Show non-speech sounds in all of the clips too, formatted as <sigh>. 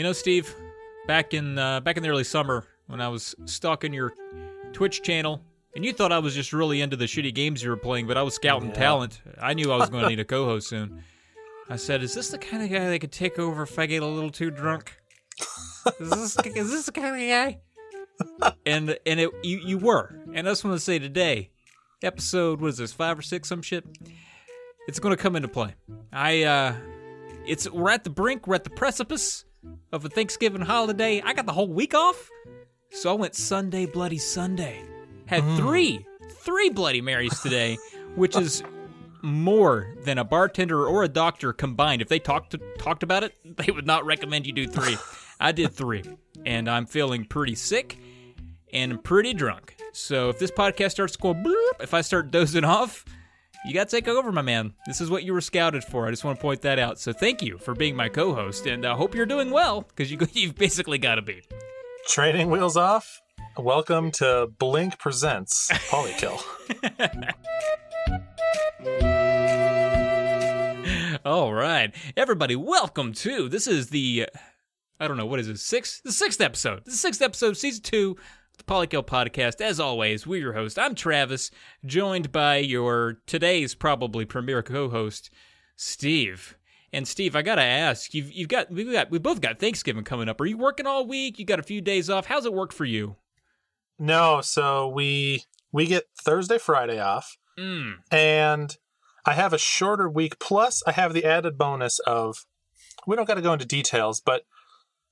You know, Steve, back in uh, back in the early summer when I was stalking your Twitch channel, and you thought I was just really into the shitty games you were playing, but I was scouting Yeah. talent. I knew I was going <laughs> to need a co-host soon. I said, "Is this the kind of guy that could take over if I get a little too drunk? Is this is this the kind of guy?" And and it you you were, and I just want to say today, episode what is this five or six some shit? It's going to come into play. I uh, it's we're at the brink, we're at the precipice of a Thanksgiving holiday. I got the whole week off, so I went Sunday Bloody Sunday. Had mm. three three Bloody Marys today, which is more than a bartender or a doctor combined. If they talked to, talked about it, <laughs> they would not recommend you do three. <laughs> I did three, and I'm feeling pretty sick and pretty drunk. So if this podcast starts going bloop, if I start dozing off, you got to take over, my man. This is what you were scouted for. I just want to point that out. So thank you for being my co-host, and I hope you're doing well because you <laughs> you've basically got to be. Training wheels off. Welcome to Blink Presents Polykill. <laughs> All right, everybody, welcome to this is the I don't know what is this? sixth the sixth episode the sixth episode season two the Polykill podcast. As always, we're your host. I'm Travis, joined by your today's probably premier co-host Steve. And Steve, I gotta ask you've you've got we've got we both got Thanksgiving coming up. Are you working all week? You got a few days off. How's it work for you? no, so we we get Thursday, Friday off, Mm. and I have a shorter week. Plus, I have the added bonus of we don't got to go into details, but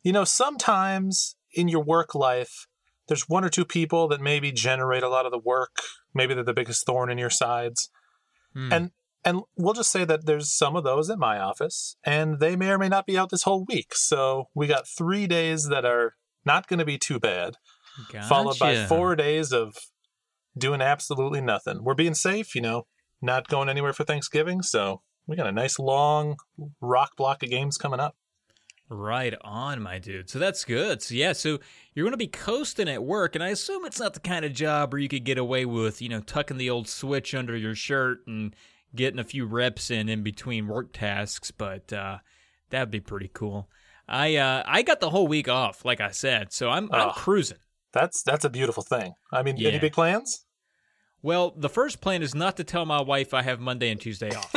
you know, sometimes in your work life, there's one or two people that maybe generate a lot of the work. Maybe they're the biggest thorn in your sides. Hmm. And and we'll just say that there's some of those at my office, and they may or may not be out this whole week. So we got three days that are not going to be too bad, followed by four days of doing absolutely nothing. We're being safe, you know, not going anywhere for Thanksgiving. So we got a nice long rock block of games coming up. Right on, my dude. So that's good. So yeah, so you're going to be coasting at work, and I assume it's not the kind of job where you could get away with, you know, tucking the old switch under your shirt and getting a few reps in in between work tasks. But uh, that'd be pretty cool. I uh, I got the whole week off, like I said, so I'm I'm Oh. cruising. That's that's a beautiful thing. I mean, Yeah. any big plans? Well, the first plan is not to tell my wife I have Monday and Tuesday off.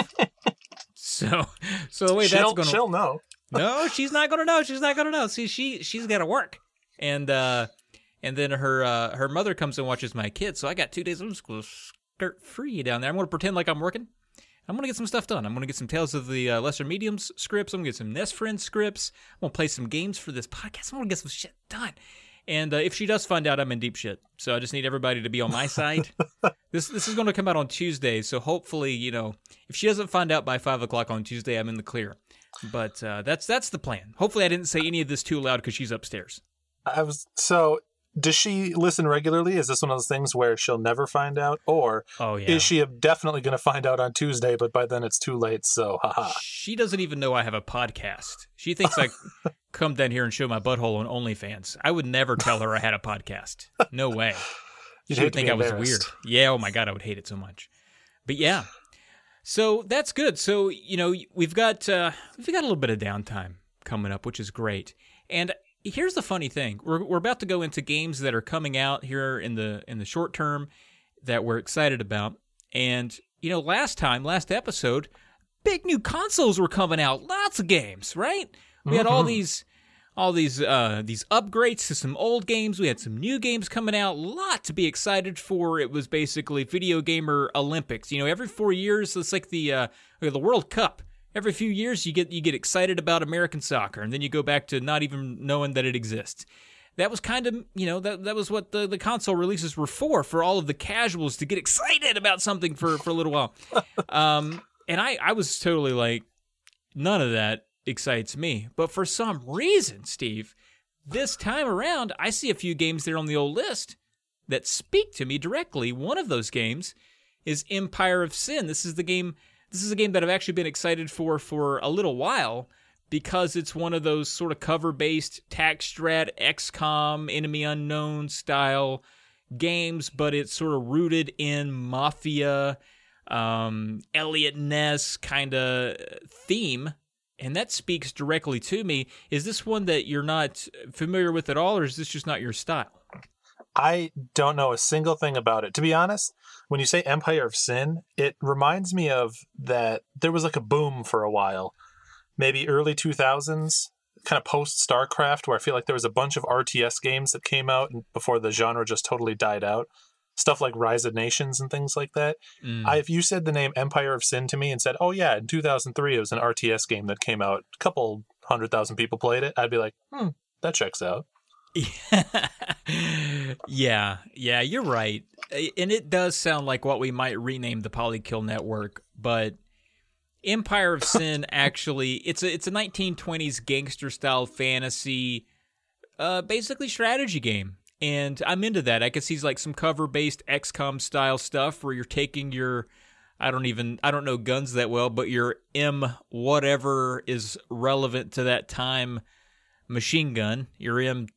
<laughs> so, so the way she'll, that's going to she'll know. No, she's not gonna know. She's not gonna know. See, she she's gotta work, and uh, and then her uh, her mother comes and watches my kids. So I got two days of school skirt free down there. I'm gonna pretend like I'm working. I'm gonna get some stuff done. I'm gonna get some Tales of the uh, Lesser Mediums scripts. I'm gonna get some Nest Friends scripts. I'm gonna play some games for this podcast. I'm gonna get some shit done. And uh, if she does find out, I'm in deep shit. So I just need everybody to be on my side. <laughs> this this is going to come out on Tuesday, so hopefully, you know, if she doesn't find out by five o'clock on Tuesday, I'm in the clear. But uh, that's that's the plan. Hopefully, I didn't say any of this too loud because she's upstairs. I was so. Does she listen regularly? Is this one of those things where she'll never find out, or Oh yeah. is she definitely going to find out on Tuesday? But by then it's too late. So, haha. She doesn't even know I have a podcast. She thinks I <laughs> come down here and show my butthole on OnlyFans. I would never tell her I had a podcast. No way. <laughs> You'd she would think I was weird. Yeah, oh my god, I would hate it so much. But yeah. So that's good. So, you know, we've got uh we've got a little bit of downtime coming up, which is great. And here's the funny thing. We're we're about to go into games that are coming out here in the in the short term that we're excited about. And you know, last time, last episode, big new consoles were coming out. Lots of games, right? We had all Mhm. these all these uh these upgrades to some old games. We had some new games coming out. A Lot to be excited for. It was basically video gamer Olympics. You know, every 4 years it's like the uh the World Cup. Every few years you get you get excited about American soccer and then you go back to not even knowing that it exists. That was kind of, you know, that that was what the, the console releases were for, for all of the casuals to get excited about something for, for a little while. <laughs> Um, and I, I was totally like, none of that excites me. But for some reason, Steve, this time around, I see a few games there on the old list that speak to me directly. One of those games is Empire of Sin. This is the game. This is a game that I've actually been excited for for a little while because it's one of those sort of cover-based tac strat, XCOM, Enemy Unknown style games, but it's sort of rooted in mafia, um, Eliot Ness kind of theme and that speaks directly to me. Is this one that you're not familiar with at all, or is this just not your style? I don't know a single thing about it. To be honest, when you say Empire of Sin, it reminds me of that there was like a boom for a while, maybe early 2000s, kind of post StarCraft, where I feel like there was a bunch of RTS games that came out before the genre just totally died out. Stuff like Rise of Nations and things like that. Mm. I, if you said the name Empire of Sin to me and said, "Oh yeah, in 2003 it was an RTS game that came out, a couple hundred thousand people played it," I'd be like, "Hmm, that checks out." <laughs> yeah, yeah, you're right. And it does sound like what we might rename the Polykill Network, but Empire of Sin <laughs> actually it's a it's a 1920s gangster style fantasy uh basically strategy game. And I'm into that. I guess he's like some cover based XCOM style stuff where you're taking your I don't even I don't know guns that well, but your M whatever is relevant to that time machine gun, your M12,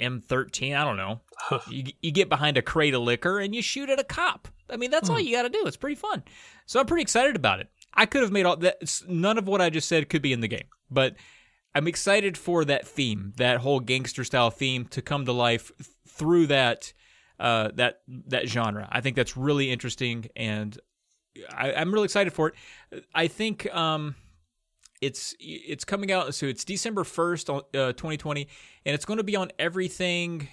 M13, I don't know. you, you get behind a crate of liquor and you shoot at a cop. I mean, that's all hmm. you got to do. It's pretty fun. So I'm pretty excited about it. I could have made all that. None of what I just said could be in the game, but I'm excited for that theme, that whole gangster style theme, to come to life through that uh, that that genre. I think that's really interesting, and I, am really excited for it. I think um, it's it's coming out. So it's December first, uh, 2020, and it's going to be on everything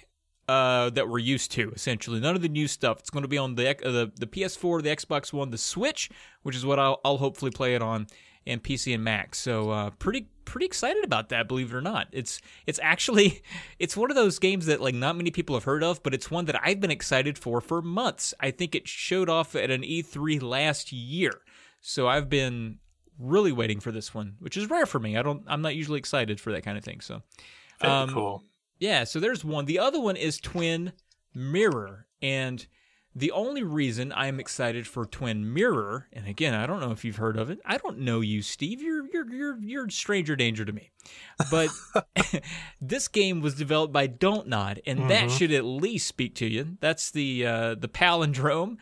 uh, that we're used to. Essentially, none of the new stuff. It's going to be on the uh, the the PS4, the Xbox One, the Switch, which is what I'll, I'll hopefully play it on, and PC and Mac. So uh, pretty pretty excited about that. Believe it or not, it's it's actually <laughs> it's one of those games that like not many people have heard of, but it's one that I've been excited for for months. I think it showed off at an E3 last year, so I've been really waiting for this one, which is rare for me. I don't I'm not usually excited for that kind of thing. So um, cool. Yeah, so there's one. The other one is Twin Mirror. And the only reason I'm excited for Twin Mirror, and again, I don't know if you've heard of it. I don't know you, Steve. You're you're you're you're stranger danger to me. But <laughs> <laughs> this game was developed by Don't Nod, and mm-hmm. that should at least speak to you. That's the uh, the Palindrome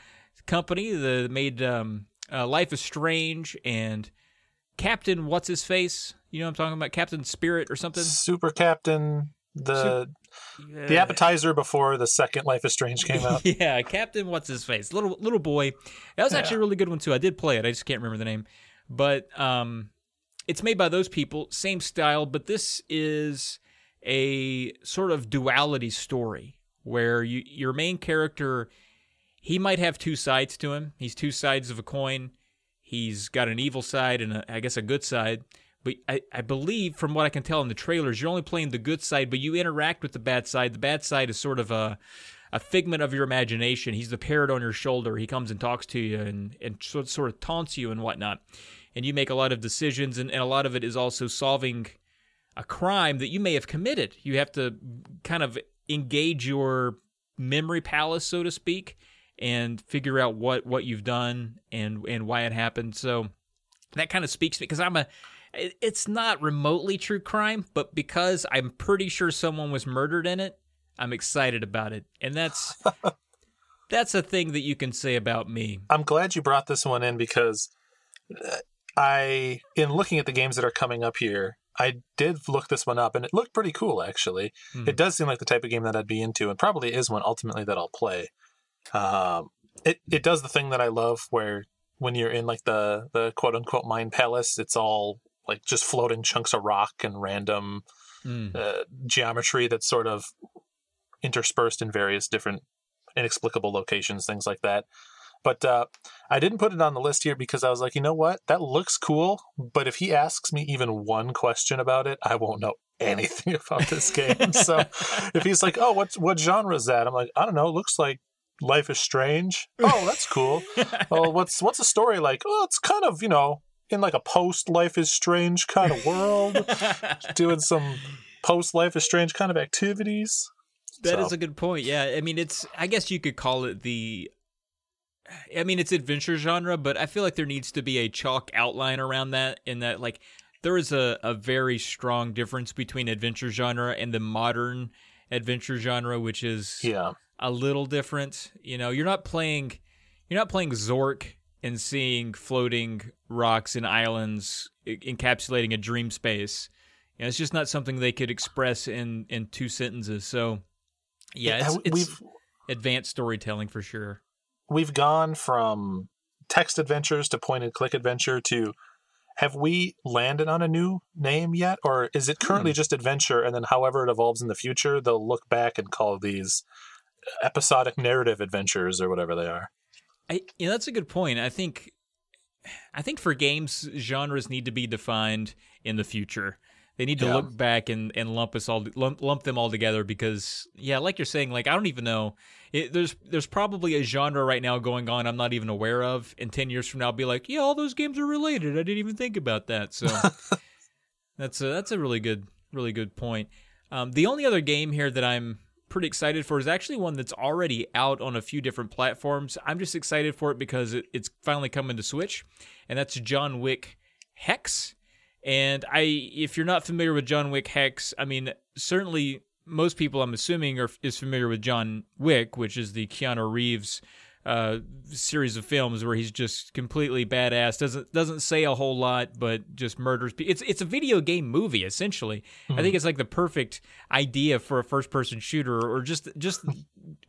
company that made um, uh, Life is Strange and Captain what's his face? You know what I'm talking about? Captain Spirit or something? Super Captain the yeah. the appetizer before the second Life is Strange came <laughs> out. yeah, Captain what's his face? Little little boy. That was yeah. actually a really good one too. I did play it. I just can't remember the name. But um it's made by those people, same style, but this is a sort of duality story where you your main character he might have two sides to him. He's two sides of a coin. He's got an evil side and a, I guess a good side. But I, I believe, from what I can tell in the trailers, you're only playing the good side, but you interact with the bad side. The bad side is sort of a a figment of your imagination. He's the parrot on your shoulder. He comes and talks to you and, and sort, sort of taunts you and whatnot. And you make a lot of decisions, and, and a lot of it is also solving a crime that you may have committed. You have to kind of engage your memory palace, so to speak, and figure out what, what you've done and and why it happened. So that kind of speaks to me because I'm a it's not remotely true crime, but because I'm pretty sure someone was murdered in it, I'm excited about it. And that's <laughs> that's a thing that you can say about me. I'm glad you brought this one in because uh, I in looking at the games that are coming up here, I did look this one up and it looked pretty cool actually. Mm. It does seem like the type of game that I'd be into and probably is one ultimately that I'll play. Um, it it does the thing that I love where when you're in like the the quote unquote mind palace, it's all like just floating chunks of rock and random mm. uh, geometry that's sort of interspersed in various different inexplicable locations, things like that. But uh, I didn't put it on the list here because I was like, you know what? That looks cool. But if he asks me even one question about it, I won't know <laughs> anything about this game. <laughs> so if he's like, oh, what what genre is that? I'm like, I don't know. It looks like Life is Strange. Oh, that's cool. <laughs> oh, what's what's the story like? Oh, it's kind of you know in like a post Life is Strange kind of world, <laughs> doing some post Life is Strange kind of activities. That so. is a good point. Yeah, I mean, it's I guess you could call it the. I mean, it's adventure genre, but I feel like there needs to be a chalk outline around that. In that, like, there is a a very strong difference between adventure genre and the modern adventure genre, which is yeah a little different. You know, you're not playing you're not playing Zork and seeing floating rocks and islands encapsulating a dream space. You know, it's just not something they could express in in two sentences. So, yeah, it's, it's advanced storytelling for sure. We've gone from text adventures to point and click adventure to have we landed on a new name yet or is it currently hmm. just adventure and then however it evolves in the future they'll look back and call these episodic narrative adventures or whatever they are I, yeah, that's a good point. I think, I think for games, genres need to be defined in the future. They need to yeah. look back and, and lump us all lump, lump them all together because yeah, like you're saying, like I don't even know. It, there's there's probably a genre right now going on I'm not even aware of. And ten years from now, I'll be like, yeah, all those games are related. I didn't even think about that. So <laughs> that's a that's a really good really good point. Um, the only other game here that I'm pretty excited for is actually one that's already out on a few different platforms. I'm just excited for it because it, it's finally coming to Switch, and that's John Wick Hex. And I, if you're not familiar with John Wick Hex, I mean, certainly most people, I'm assuming, are is familiar with John Wick, which is the Keanu Reeves uh, series of films where he's just completely badass. Doesn't doesn't say a whole lot, but just murders. It's it's a video game movie essentially. Mm-hmm. I think it's like the perfect idea for a first person shooter, or just just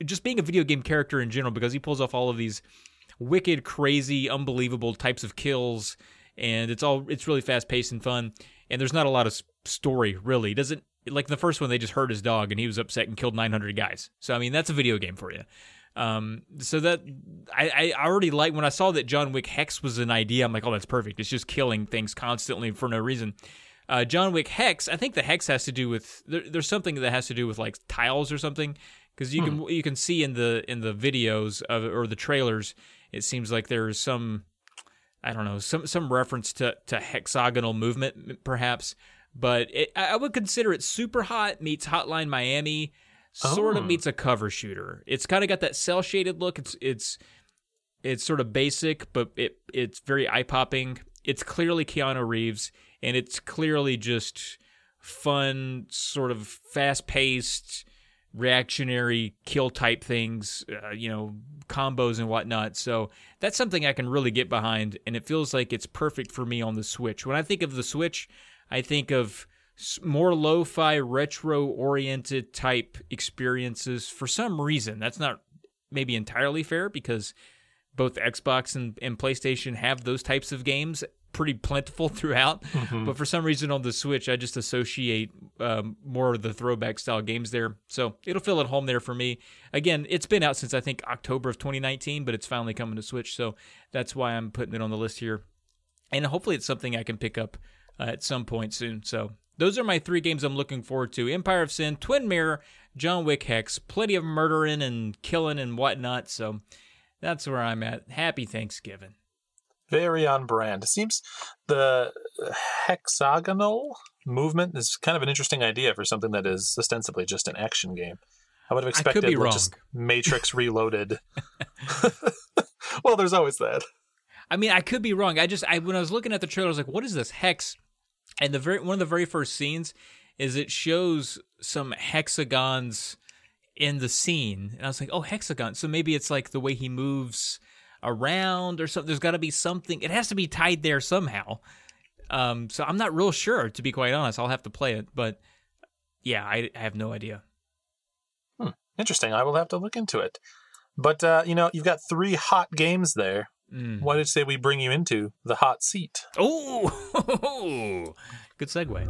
just being a video game character in general, because he pulls off all of these wicked, crazy, unbelievable types of kills, and it's all it's really fast paced and fun. And there's not a lot of story really. Doesn't like the first one they just hurt his dog and he was upset and killed 900 guys. So I mean that's a video game for you. Um, so that I, I already like when I saw that John Wick Hex was an idea. I'm like, oh, that's perfect. It's just killing things constantly for no reason. Uh, John Wick Hex. I think the hex has to do with there, there's something that has to do with like tiles or something because you hmm. can you can see in the in the videos of or the trailers. It seems like there's some I don't know some some reference to to hexagonal movement perhaps, but it, I would consider it Superhot meets Hotline Miami sort of oh. meets a cover shooter. It's kind of got that cel shaded look. It's it's it's sort of basic, but it it's very eye popping. It's clearly Keanu Reeves, and it's clearly just fun, sort of fast paced, reactionary kill type things. Uh, you know, combos and whatnot. So that's something I can really get behind, and it feels like it's perfect for me on the Switch. When I think of the Switch, I think of more lo-fi retro oriented type experiences for some reason. That's not maybe entirely fair because both xbox and, and playstation have those types of games pretty plentiful <laughs> throughout. Mm-hmm. but for some reason on the switch i just associate um, more of the throwback style games there. So it'll feel at home there for me. Again it's been out since i think october of 2019 but it's finally coming to switch so that's why i'm putting it on the list here. And hopefully it's something i can pick up uh, at some point soon. So those are my three games I'm looking forward to Empire of Sin, Twin Mirror, John Wick Hex. Plenty of murdering and killing and whatnot. So that's where I'm at. Happy Thanksgiving. Very on brand. It seems the hexagonal movement is kind of an interesting idea for something that is ostensibly just an action game. I would have expected like, just <laughs> Matrix Reloaded. <laughs> <laughs> well, there's always that. I mean, I could be wrong. I just I when I was looking at the trailer, I was like, "What is this hex?" And the very one of the very first scenes is it shows some hexagons in the scene, and I was like, "Oh, hexagon." So maybe it's like the way he moves around or something. There's got to be something. It has to be tied there somehow. Um, so I'm not real sure, to be quite honest. I'll have to play it, but yeah, I, I have no idea. Hmm. Interesting. I will have to look into it. But uh, you know, you've got three hot games there. Mm. Why did you say we bring you into the hot seat? Oh, <laughs> good segue.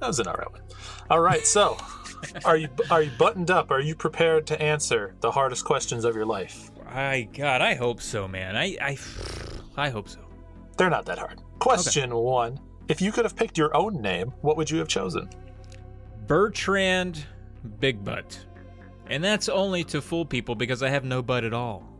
That was an alright one. All right, so <laughs> are you are you buttoned up? Are you prepared to answer the hardest questions of your life? I God, I hope so, man. I I, I hope so. They're not that hard. Question okay. one: If you could have picked your own name, what would you have chosen? Bertrand Big Butt, and that's only to fool people because I have no butt at all.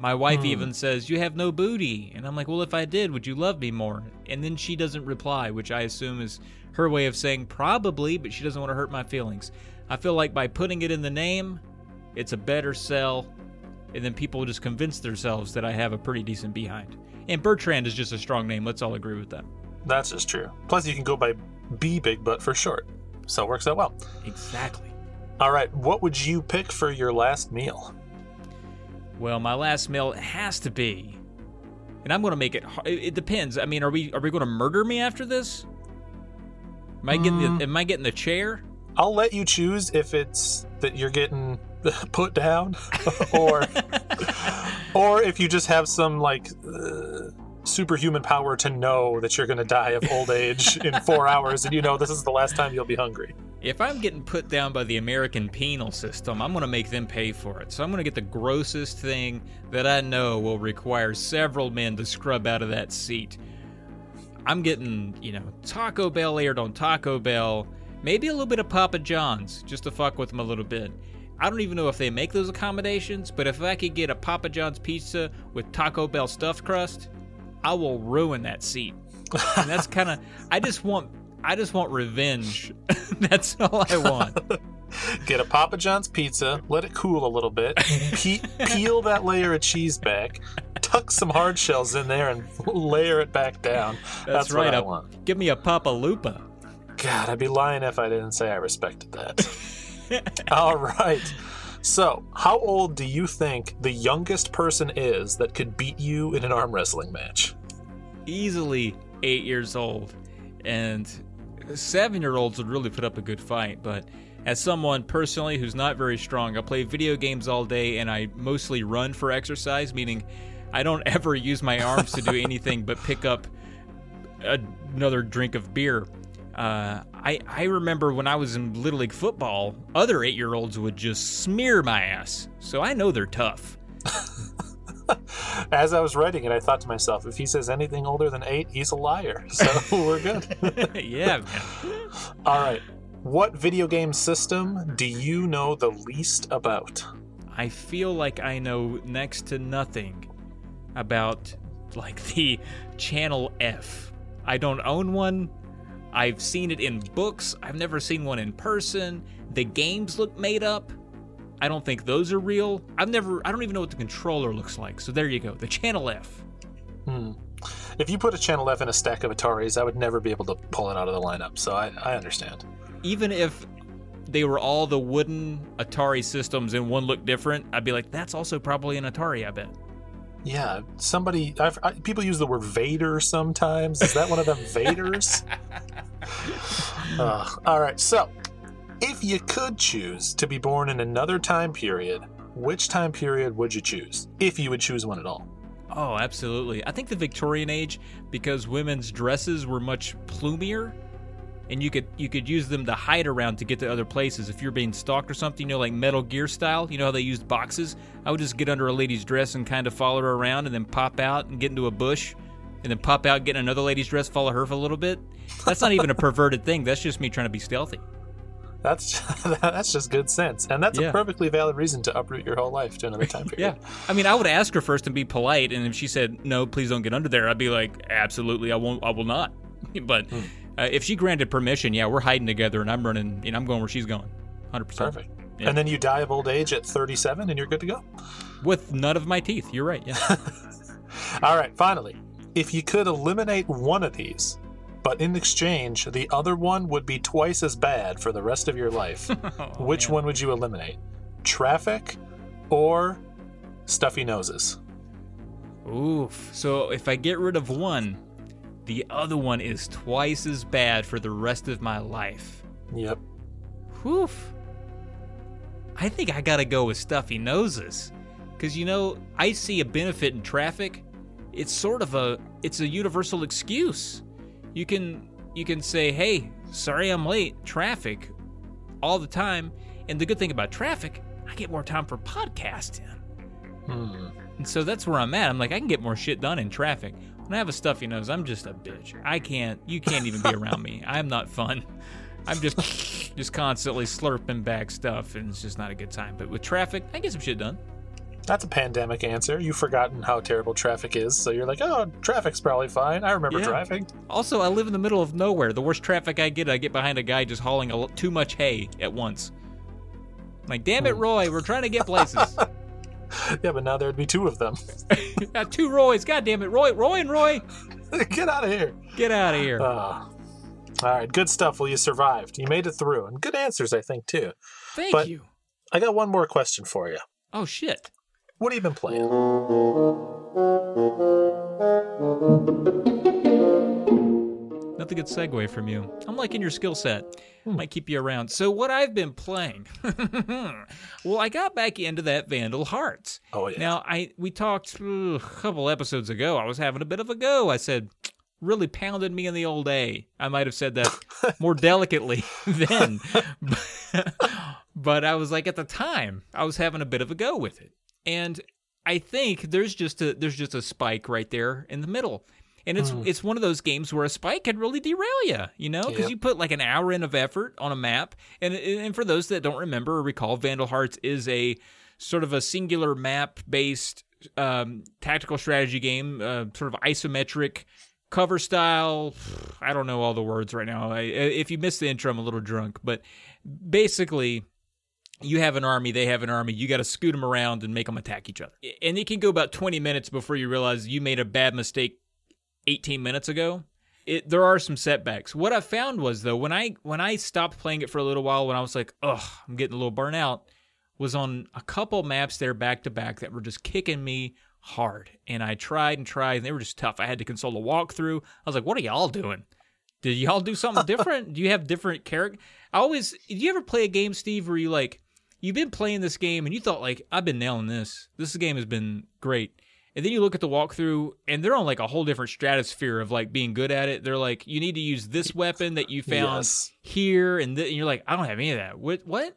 My wife hmm. even says, You have no booty. And I'm like, Well, if I did, would you love me more? And then she doesn't reply, which I assume is her way of saying probably, but she doesn't want to hurt my feelings. I feel like by putting it in the name, it's a better sell. And then people just convince themselves that I have a pretty decent behind. And Bertrand is just a strong name. Let's all agree with that. That's just true. Plus, you can go by B Big Butt for short. So it works out well. Exactly. All right. What would you pick for your last meal? Well, my last meal has to be, and I'm going to make it. It it depends. I mean, are we are we going to murder me after this? Am I getting Mm. the, am I getting the chair? I'll let you choose if it's that you're getting <laughs> put down, <laughs> or or if you just have some like uh, superhuman power to know that you're going to die of old age in four hours, and you know this is the last time you'll be hungry. If I'm getting put down by the American penal system, I'm going to make them pay for it. So I'm going to get the grossest thing that I know will require several men to scrub out of that seat. I'm getting, you know, Taco Bell aired on Taco Bell, maybe a little bit of Papa John's just to fuck with them a little bit. I don't even know if they make those accommodations, but if I could get a Papa John's pizza with Taco Bell stuffed crust, I will ruin that seat. And that's kind of I just want I just want revenge. <laughs> that's all I want. <laughs> Get a Papa John's pizza, let it cool a little bit, pe- <laughs> peel that layer of cheese back, tuck some hard shells in there, and layer it back down. That's, right. what I want. Give me a Papa Lupa. God, I'd be lying if I didn't say I respected that. All right. So, how old do you think the youngest person is that could beat you in an arm wrestling match? Easily eight years old, and seven-year-olds would really put up a good fight. But as someone personally who's not very strong, I play video games all day, and I mostly run for exercise, meaning I don't <laughs> ever use my arms to do <laughs> anything but pick up another drink of beer. Uh, I I remember when I was in little league football, other eight year olds would just smear my ass. So I know they're tough. <laughs> <laughs> As I was writing it, I thought to myself, if he says anything older than eight, he's a liar. <laughs> So we're good. <laughs> yeah, man. All right. What video game system do you know the least about? I feel like I know next to nothing about like the Channel F. I don't own one. I've seen it in books. I've never seen one in person. The games look made up. I don't think those are real. I've never I don't even know what the controller looks like. So there you go. The Channel F. Hmm. If you put a Channel F in a stack of Ataris, I would never be able to pull it out of the lineup. So I, I understand. Even if they were all the wooden Atari systems and one looked different, I'd be like, that's also probably an Atari, I bet. Yeah, somebody. I've, I, people use the word Vader sometimes. Is that one of them <laughs> Vaders? Ugh. all right. So, if you could choose to be born in another time period, which time period would you choose? If you would choose one at all. Oh, absolutely. I think the Victorian age because women's dresses were much plumier and you could you could use them to hide around to get to other places if you're being stalked or something, you know, like Metal Gear style, you know how they used boxes? I would just get under a lady's dress and kind of follow her around and then pop out and get into a bush and then pop out, get in another lady's dress, follow her for a little bit. That's not even a perverted thing. That's just me trying to be stealthy. That's <laughs> that's just good sense, and that's Yeah. a perfectly valid reason to uproot your whole life to another time <laughs> period. Yeah. I mean, I would ask her first and be polite, and if she said no, please don't get under there, I'd be like, absolutely, I won't, I will not. <laughs> but Hmm. uh, if she granted permission, yeah, we're hiding together, and I'm running, and I'm going where she's going, hundred percent. Perfect. Yeah. And then you die of old age at 37, and you're good to go. With none of my teeth. You're right. Yeah. All right, finally, if you could eliminate one of these, but in exchange, the other one would be twice as bad for the rest of your life, <laughs> oh, which man. one would you eliminate? Traffic or stuffy noses? Oof. So if I get rid of one, the other one is twice as bad for the rest of my life. Yep. Whew. I think I gotta go with stuffy noses. Cause you know, I see a benefit in traffic. It's sort of a it's a universal excuse. You can you can say, hey, sorry I'm late, traffic all the time. And the good thing about traffic, I get more time for podcasting. Hmm. And so that's where I'm at. I'm like, I can get more shit done in traffic. When I have a stuffy nose, I'm just a bitch. I can't. You can't even be around me. I'm not fun. I'm just <laughs> just constantly slurping back stuff, and it's just not a good time. But with traffic, I get some shit done. That's a pandemic answer. You've forgotten how terrible traffic is, so you're like, oh, traffic's probably fine. I remember Yeah. driving. Also, I live in the middle of nowhere. The worst traffic I get, I get behind a guy just hauling a, lo- too much hay at once. I'm like, damn it, Roy, we're trying to get places. <laughs> Yeah, but now there'd be two of them. <laughs> Got two Roys. God damn it, Roy, Roy, and Roy, <laughs> Get out of here. get out of here. Ah. all right, good stuff. Well, you survived. You made it through, and good answers, I think, too. Thank but- you. I got one more question for you. Oh shit. What have you been playing? That's a good segue from you. I'm liking your skill set. Hmm. Might keep you around. So what I've been playing? <laughs> well, I got back into that Vandal Hearts. Oh yeah. Now I we talked uh, a couple episodes ago. I was having a bit of a go. I said really pounded me in the old A. I might have said that <laughs> more delicately <laughs> then. but I was like at the time, I was having a bit of a go with it. And I think there's just a there's just a spike right there in the middle. And it's Hmm. it's one of those games where a spike can really derail you, you know, because Yep. you put like an hour in of effort on a map. And and for those that don't remember or recall, Vandal Hearts is a sort of a singular map based um, tactical strategy game, uh, sort of isometric cover style. <sighs> I don't know all the words right now. I, if you missed the intro, I'm a little drunk, but basically. You have an army, they have an army. You got to scoot them around and make them attack each other. And it can go about 20 minutes before you realize you made a bad mistake 18 minutes ago. It, there are some setbacks. What I found was though when I when I stopped playing it for a little while, when I was like, "Ugh, I'm getting a little burnt out," was on a couple maps there back to back that were just kicking me hard. And I tried and tried, and they were just tough. I had to console a walkthrough. I was like, "What are y'all doing? Did y'all do something <laughs> different? do you have different character?" I always. Did you ever play a game, Steve, where you like you've been playing this game and you thought like, "I've been nailing this. This game has been great." And then you look at the walkthrough, and they're on like a whole different stratosphere of like being good at it. They're like, you need to use this <laughs> weapon that you found Yes. here, and, th- and you're like, I don't have any of that. What? What?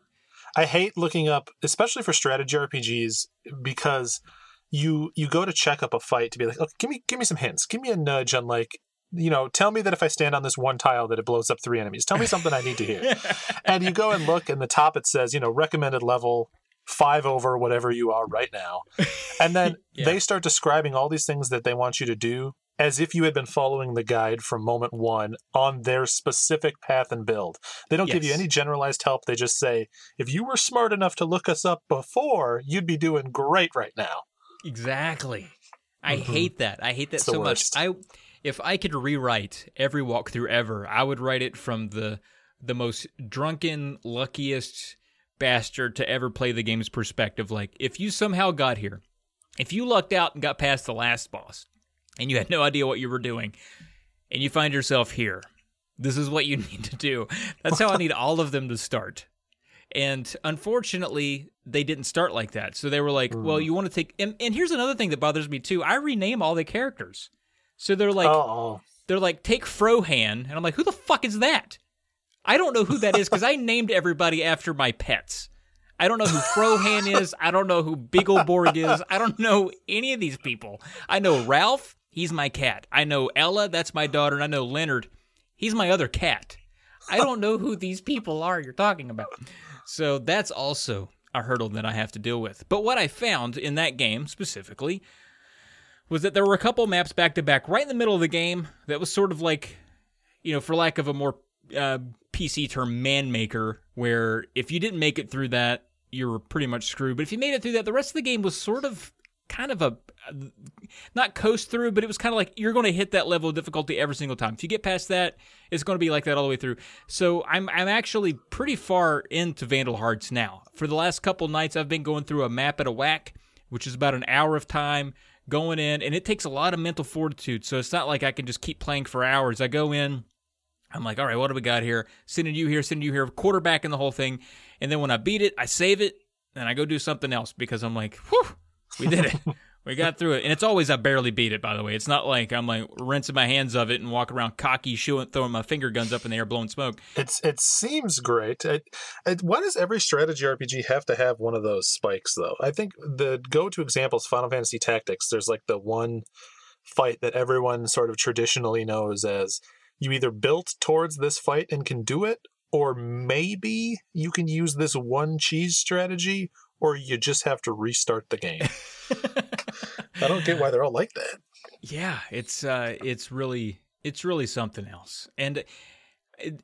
I hate looking up, especially for strategy RPGs, because you you go to check up a fight to be like, okay, give me give me some hints, give me a nudge on like, you know, tell me that if I stand on this one tile that it blows up three enemies. Tell me something I need to hear. <laughs> and you go and look, and the top it says, you know, recommended level five over whatever you are right now, and then <laughs> Yeah. they start describing all these things that they want you to do. As if you had been following the guide from moment one on their specific path and build. They don't give you any generalized help. They just say, if you were smart enough to look us up before, you'd be doing great right now. Exactly. I Mhm. hate that. I hate that It's so much. I if I could rewrite every walkthrough ever, I would write it from the the most drunken, luckiest bastard to ever play the game's perspective. Like, if you somehow got here, if you lucked out and got past the last boss, and you had no idea what you were doing, and you find yourself here, this is what you <laughs> need to do. That's how I need all of them to start. And unfortunately, they didn't start like that. So they were like, well, mm. you want to take. And, and here's another thing that bothers me too I rename all the characters. So they're like, oh, they're like, take Frohan. And I'm like, who the fuck is that? I don't know who that is because I named everybody after my pets. I don't know who Frohan is. I don't know who Beagleborg is. I don't know any of these people. I know Ralph. He's my cat. I know Ella. That's my daughter. And I know Leonard. He's my other cat. I don't know who these people are you're talking about. So that's also a hurdle that I have to deal with. But what I found in that game specifically was that there were a couple maps back to back right in the middle of the game that was sort of like, you know, for lack of a more uh, PC term, man maker, where if you didn't make it through that, you were pretty much screwed. But if you made it through that, the rest of the game was sort of kind of a not coast through, but it was kind of like you're going to hit that level of difficulty every single time. If you get past that, it's going to be like that all the way through. So I'm I'm actually pretty far into Vandal Hearts now. For the last couple nights, I've been going through a map at a whack, which is about an hour of time going in, and it takes a lot of mental fortitude. So it's not like I can just keep playing for hours. I go in. I'm like, all right, what do we got here? Sending you here, sending you here, quarterbacking the whole thing. And then when I beat it, I save it, and I go do something else because I'm like, whew, we did it. <laughs> we got through it. And it's always I barely beat it, by the way. It's not like I'm like rinsing my hands of it and walking around cocky, shooing, throwing my finger guns up in the air, blowing smoke. it's it seems great. It, it, why does every strategy RPG have to have one of those spikes though? I think the go-to example is Final Fantasy Tactics. There's like the one fight that everyone sort of traditionally knows as you either built towards this fight and can do it, or maybe you can use this one cheese strategy, or you just have to restart the game. <laughs> I don't get why they're all like that. Yeah, it's uh, it's really it's really something else. And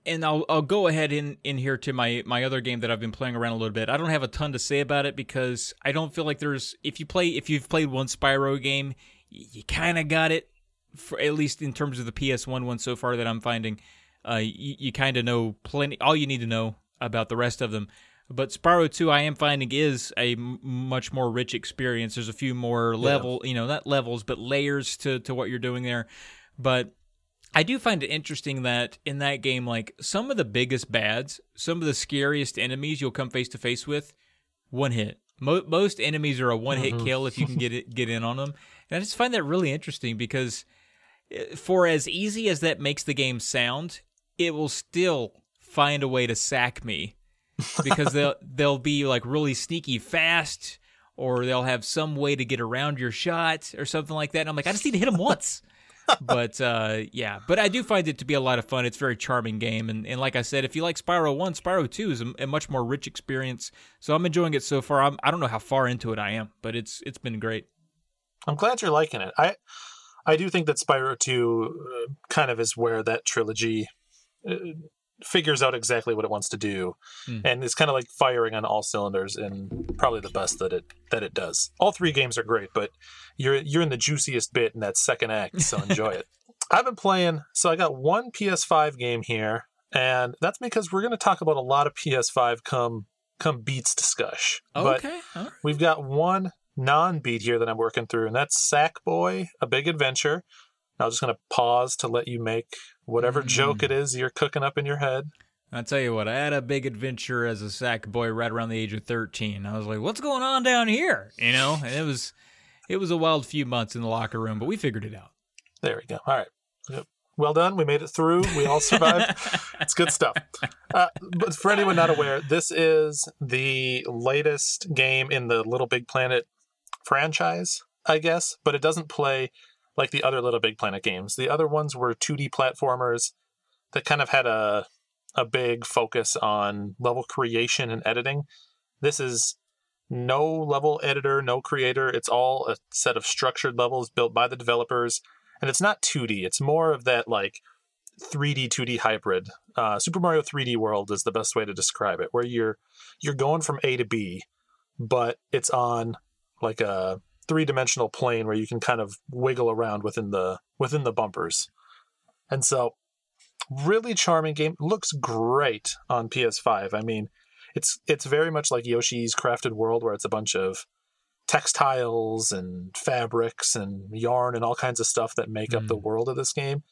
and I'll I'll go ahead in in here to my my other game that I've been playing around a little bit. I don't have a ton to say about it because I don't feel like there's if you play if you've played one Spyro game, you kind of got it for at least in terms of the PS1 one so far that I'm finding. Uh, you, you kind of know plenty. All you need to know about the rest of them. But Spyro 2, I am finding is a m- much more rich experience. There's a few more level, you know, not levels, but layers to to what you're doing there. But I do find it interesting that in that game, like some of the biggest bads, some of the scariest enemies you'll come face to face with, one hit. Mo- most enemies are a one hit kill if you can get it, get in on them. And I just find that really interesting because eh, for as easy as that makes the game sound, it will still find a way to sack me because they'll they'll be like really sneaky fast or they'll have some way to get around your shot or something like that. And I'm like, I just need to hit them once. <laughs> but uh, yeah, but I do find it to be a lot of fun. It's a very charming game, and, and like I said, if you like Spyro One, Spyro Two is a, a much more rich experience. So I'm enjoying it so far. I'm, I don't know how far into it I am, but it's it's been great. I'm glad you're liking it. I I do think that Spyro 2 uh, kind of is where that trilogy uh, figures out exactly what it wants to do Hmm. and it's kind of like firing on all cylinders and probably the best that it that it does. All three games are great, but you're you're in the juiciest bit in that second act, so <laughs> enjoy it. I've been playing so I got one PS5 game here and that's because we're going to talk about a lot of PS5 come come beats discuss. But okay. We've got one non beat here that I'm working through, and that's Sackboy, A Big Adventure. Now, I'm just going to pause to let you make whatever Mm. joke it is you're cooking up in your head. I tell you what, I had a big adventure as a sack boy right around the age of thirteen. I was like, "What's going on down here?" You know, and it was it was a wild few months in the locker room, but we figured it out. There we go. All right. Yep. Well done. We made it through. We all survived. <laughs> it's good stuff. Uh, but for anyone not aware, this is the latest game in the Little Big Planet franchise, I guess, but it doesn't play like the other Little Big Planet games. The other ones were 2D platformers that kind of had a a big focus on level creation and editing. This is no level editor, no creator. It's all a set of structured levels built by the developers and it's not 2D. It's more of that like 3D 2D hybrid. Uh, Super Mario 3D World is the best way to describe it, where you're you're going from A to B, but it's on like a three dimensional plane where you can kind of wiggle around within the within the bumpers. And so, really charming game. Looks great on PS5. I mean, it's it's very much like Yoshi's Crafted World, where it's a bunch of textiles and fabrics and yarn and all kinds of stuff that make up the Mm. world of this game.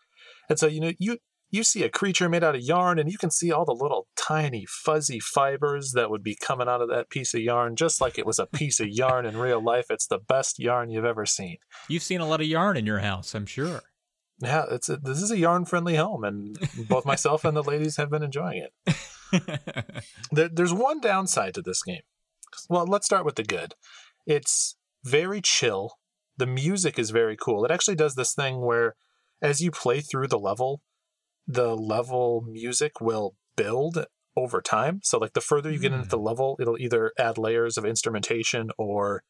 And so you know you you see a creature made out of yarn and you can see all the little tiny fuzzy fibers that would be coming out of that piece of yarn just like it was a <laughs> piece of yarn in real life. It's the best yarn you've ever seen. You've seen a lot of yarn in your house, I'm sure. Yeah, it's a, this is a yarn friendly home and both <laughs> myself and the ladies have been enjoying it. There, there's one downside to this game. Well, let's start with the good. It's very chill. The music is very cool. It actually does this thing where, as you play through the level, the level music will build over time. So, like, the further you get into the level, it'll either add layers of instrumentation or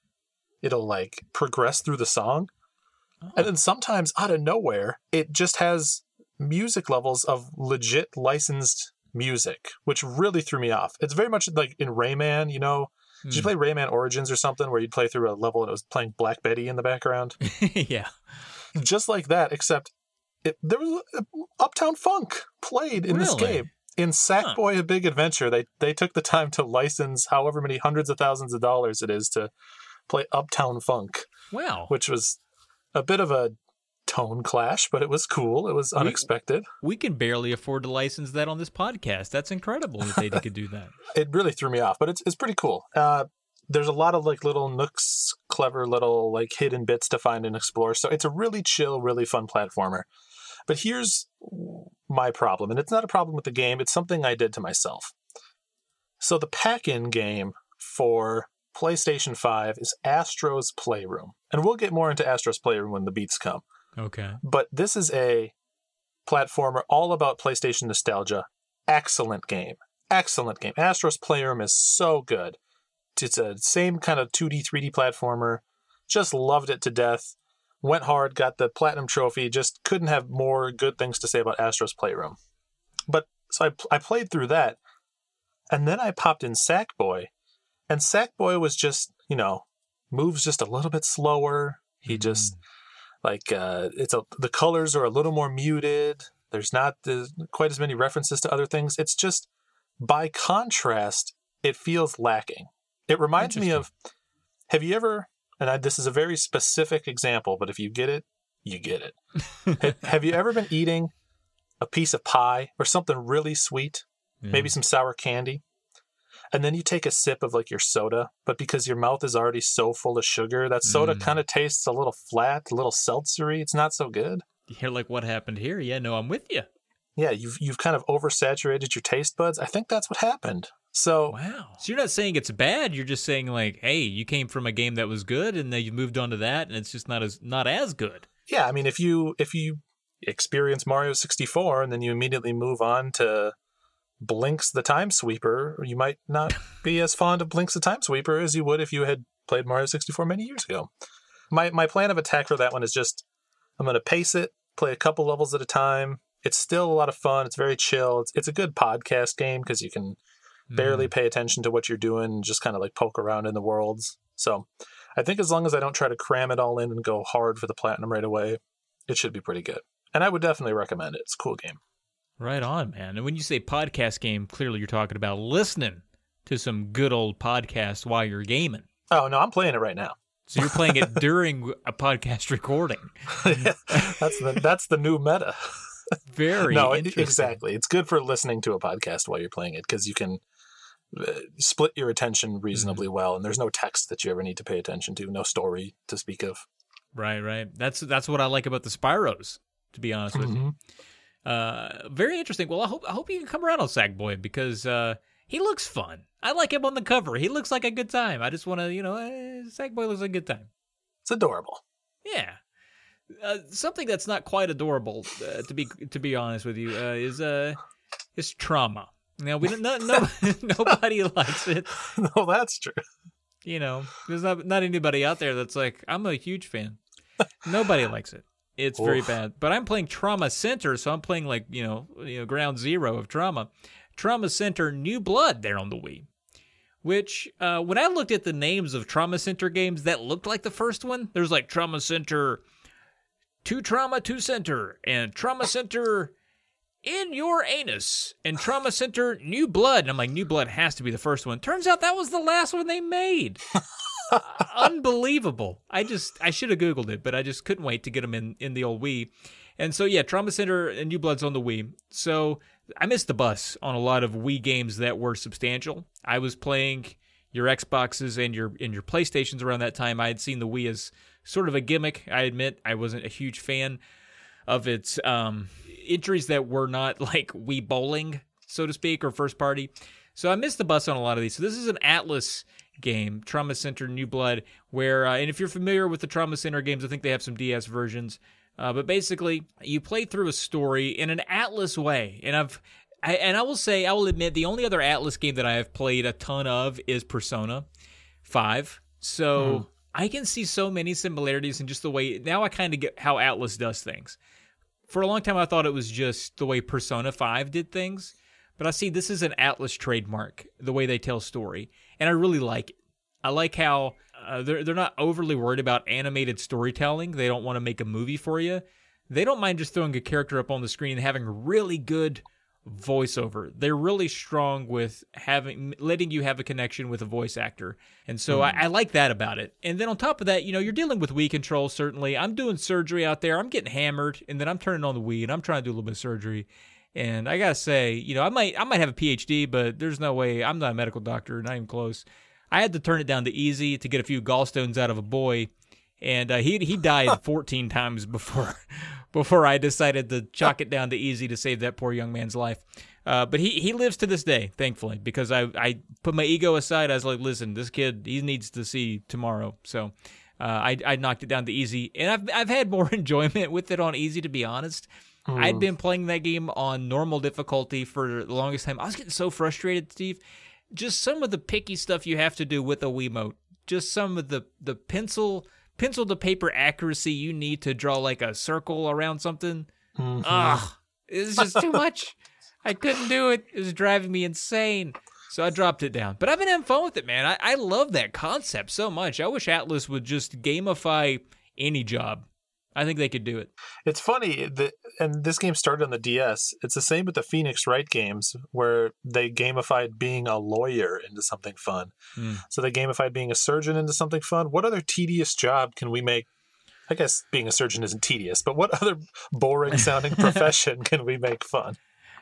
it'll like progress through the song. And then sometimes out of nowhere, it just has music levels of legit licensed music, which really threw me off. It's very much like in Rayman, you know. Did you Hmm. play Rayman Origins or something where you'd play through a level and it was playing Black Betty in the background? <laughs> yeah. just like that, except it, there was uh, Uptown Funk played in this Really? game. In Sackboy: A Big Adventure, they they took the time to license however many hundreds of thousands of dollars it is to play Uptown Funk, Wow. which was a bit of a tone clash, but it was cool. It was We- unexpected. We can barely afford to license that on this podcast. That's incredible that they could do that. <laughs> It really threw me off, but it's it's pretty cool. Uh, there's a lot of like little nooks, clever little like hidden bits to find and explore. So it's a really chill, really fun platformer. But here's my problem, and it's not a problem with the game, it's something I did to myself. So the pack-in game for PlayStation 5 is Astro's Playroom. And we'll get more into Astro's Playroom when the beats come. Okay. But this is a platformer all about PlayStation nostalgia. Excellent game. Excellent game. Astro's Playroom is so good. It's a same kind of 2D, 3D platformer. Just loved it to death. Went hard, got the platinum trophy. Just couldn't have more good things to say about Astro's Playroom. But so I, I played through that, and then I popped in Sackboy, and Sackboy was just you know moves just a little bit slower. He just like uh, it's a the colors are a little more muted. There's not the, quite as many references to other things. It's just by contrast, it feels lacking. It reminds me of have you ever and I, this is a very specific example, but if you get it, you get it. <laughs> Ha- have you ever been eating a piece of pie or something really sweet, maybe some sour candy, and then you take a sip of like your soda, but because your mouth is already so full of sugar, that soda Mm. kind of tastes a little flat, a little seltzery. It's not so good. You're like, what happened here? Yeah, no, I'm with you. Yeah, you've you've kind of oversaturated your taste buds. I think that's what happened. So Wow. So you're not saying it's bad. You're just saying like, hey, you came from a game that was good, and then you moved on to that, and it's just not as not as good. yeah, I mean, if you if you experience Mario 64 and then you immediately move on to Blinx the Time Sweeper, you might not <laughs> be as fond of Blinx the Time Sweeper as you would if you had played Mario 64 many years ago. My my plan of attack for that one is just I'm going to pace it, play a couple levels at a time. It's still a lot of fun. It's very chill. It's it's a good podcast game because you can barely mm. pay attention to what you're doing and just kind of like poke around in the worlds. So I think as long as I don't try to cram it all in and go hard for the platinum right away, it should be pretty good. And I would definitely recommend it. It's a cool game. Right on, man. And when you say podcast game, clearly you're talking about listening to some good old podcast while you're gaming. Oh no, I'm playing it right now. So you're playing it <laughs> during a podcast recording. that's the that's the new meta. Very no, interesting. exactly. It's good for listening to a podcast while you're playing it because you can split your attention reasonably well, and there's no text that you ever need to pay attention to, no story to speak of. Right, right. That's that's what I like about the Spyros. To be honest with you. Mhm. Uh, very interesting. Well, I hope I hope you can come around on Sackboy because uh, he looks fun. I like him on the cover. He looks like a good time. I just want to, you know, uh, Sackboy looks like a good time. It's adorable. Yeah. Uh, something that's not quite adorable, uh, to be to be honest with you, uh, is uh is trauma. Now we don't no, no <laughs> nobody likes it. <laughs> no, that's true. You know, there's not not anybody out there that's like I'm a huge fan. Nobody <laughs> likes it. It's very bad. But I'm playing Trauma Center, so I'm playing like you know you know ground zero of Trauma. Trauma Center New Blood there on the Wii. Which, uh, when I looked at the names of Trauma Center games that looked like the first one, there's like Trauma Center, Two Trauma, Two Center, and Trauma Center in Your Anus, and Trauma Center New Blood. And I'm like, New Blood has to be the first one. Turns out that was the last one they made. <laughs> Unbelievable. I just, I should have Googled it, but I just couldn't wait to get them in, in the old Wii. And so, yeah, Trauma Center and New Blood's on the Wii. So I missed the bus on a lot of Wii games that were substantial. I was playing your Xboxes and your and your PlayStations around that time. I had seen the Wii as sort of a gimmick. I admit I wasn't a huge fan of its um, entries that were not <laughs> like Wii bowling, so to speak, or first party. So I missed the bus on a lot of these. So this is an Atlus game, Trauma Center New Blood, where uh, and if you're familiar with the Trauma Center games, I think they have some DS versions. Uh, but basically, you play through a story in an Atlus way, and I've I, and I will say I will admit the only other Atlus game that I have played a ton of is Persona Five. So I can see so many similarities in just the way now I kind of get how Atlus does things. For a long time, I thought it was just the way Persona Five did things, but I see this is an Atlus trademark, the way they tell story, and I really like it. I like how uh, they're they're not overly worried about animated storytelling. They don't want to make a movie for you. They don't mind just throwing a character up on the screen and having really good voiceover. They're really strong with having letting you have a connection with a voice actor, and so I, hmm. I like that about it. And then on top of that, you know, you're dealing with Wii control. Certainly, I'm doing surgery out there. I'm getting hammered, and then I'm turning on the Wii and I'm trying to do a little bit of surgery. And I gotta say, you know, I might I might have a PhD, but there's no way I'm not a medical doctor, not even close. I had to turn it down to easy to get a few gallstones out of a boy, and uh, he he died <laughs> 14 times before <laughs> before I decided to chalk it down to easy to save that poor young man's life. Uh, but he, he lives to this day, thankfully, because I, I put my ego aside. I was like, listen, this kid he needs to see tomorrow. So uh, I I knocked it down to easy, and I've I've had <laughs> more enjoyment with it on easy, to be honest. I'd been playing that game on normal difficulty for the longest time. I was getting so frustrated, Steve. Just some of the picky stuff you have to do with a Wiimote. Just some of the the pencil pencil to paper accuracy you need to draw like a circle around something. Mhm. Ugh, it's just too <laughs> much. I couldn't do it. It was driving me insane. So I dropped it down. But I've been having fun with it, man. I, I love that concept so much. I wish Atlus would just gamify any job. I think they could do it. It's funny that, and this game started on the DS. It's the same with the Phoenix Wright games, where they gamified being a lawyer into something fun. Mm. So they gamified being a surgeon into something fun. What other tedious job can we make? I guess being a surgeon isn't tedious, but what other boring sounding <laughs> profession can we make fun?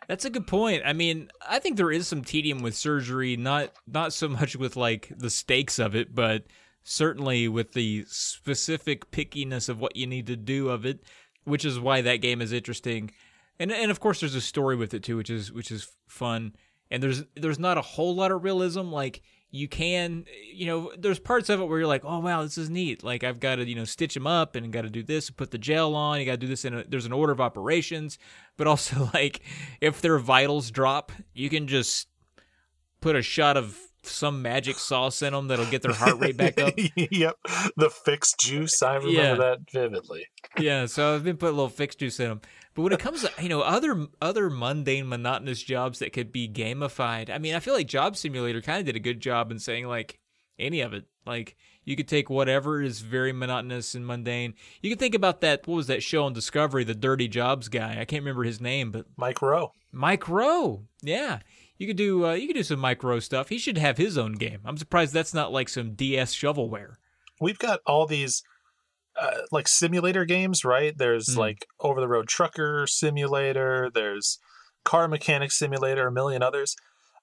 That's a good point. I mean, I think there is some tedium with surgery, not not so much with like the stakes of it, but certainly with the specific pickiness of what you need to do of it, which is why that game is interesting. And and of course there's a story with it too, which is which is fun. And there's there's not a whole lot of realism like you can you know there's parts of it where you're like oh wow this is neat like i've got to you know stitch them up and got to do this put the gel on you got to do this in a, there's an order of operations but also <laughs> like if their vitals drop you can just put a shot of some magic sauce in them that'll get their heart rate back up <laughs> yep, the fixed juice. I remember Yeah. that vividly. yeah so i've been putting a little fixed juice in them but when it comes to you know other other mundane monotonous jobs that could be gamified i mean i feel like job simulator kind of did a good job in saying like any of it like you could take whatever is very monotonous and mundane you could think about that what was that show on discovery the dirty jobs guy i can't remember his name but Mike Rowe. mike rowe yeah you could do uh, you could do some Mike Rowe stuff he should have his own game i'm surprised that's not like some ds shovelware we've got all these uh, like simulator games, right? There's Mm. like over the road trucker simulator, there's car mechanic simulator, a million others.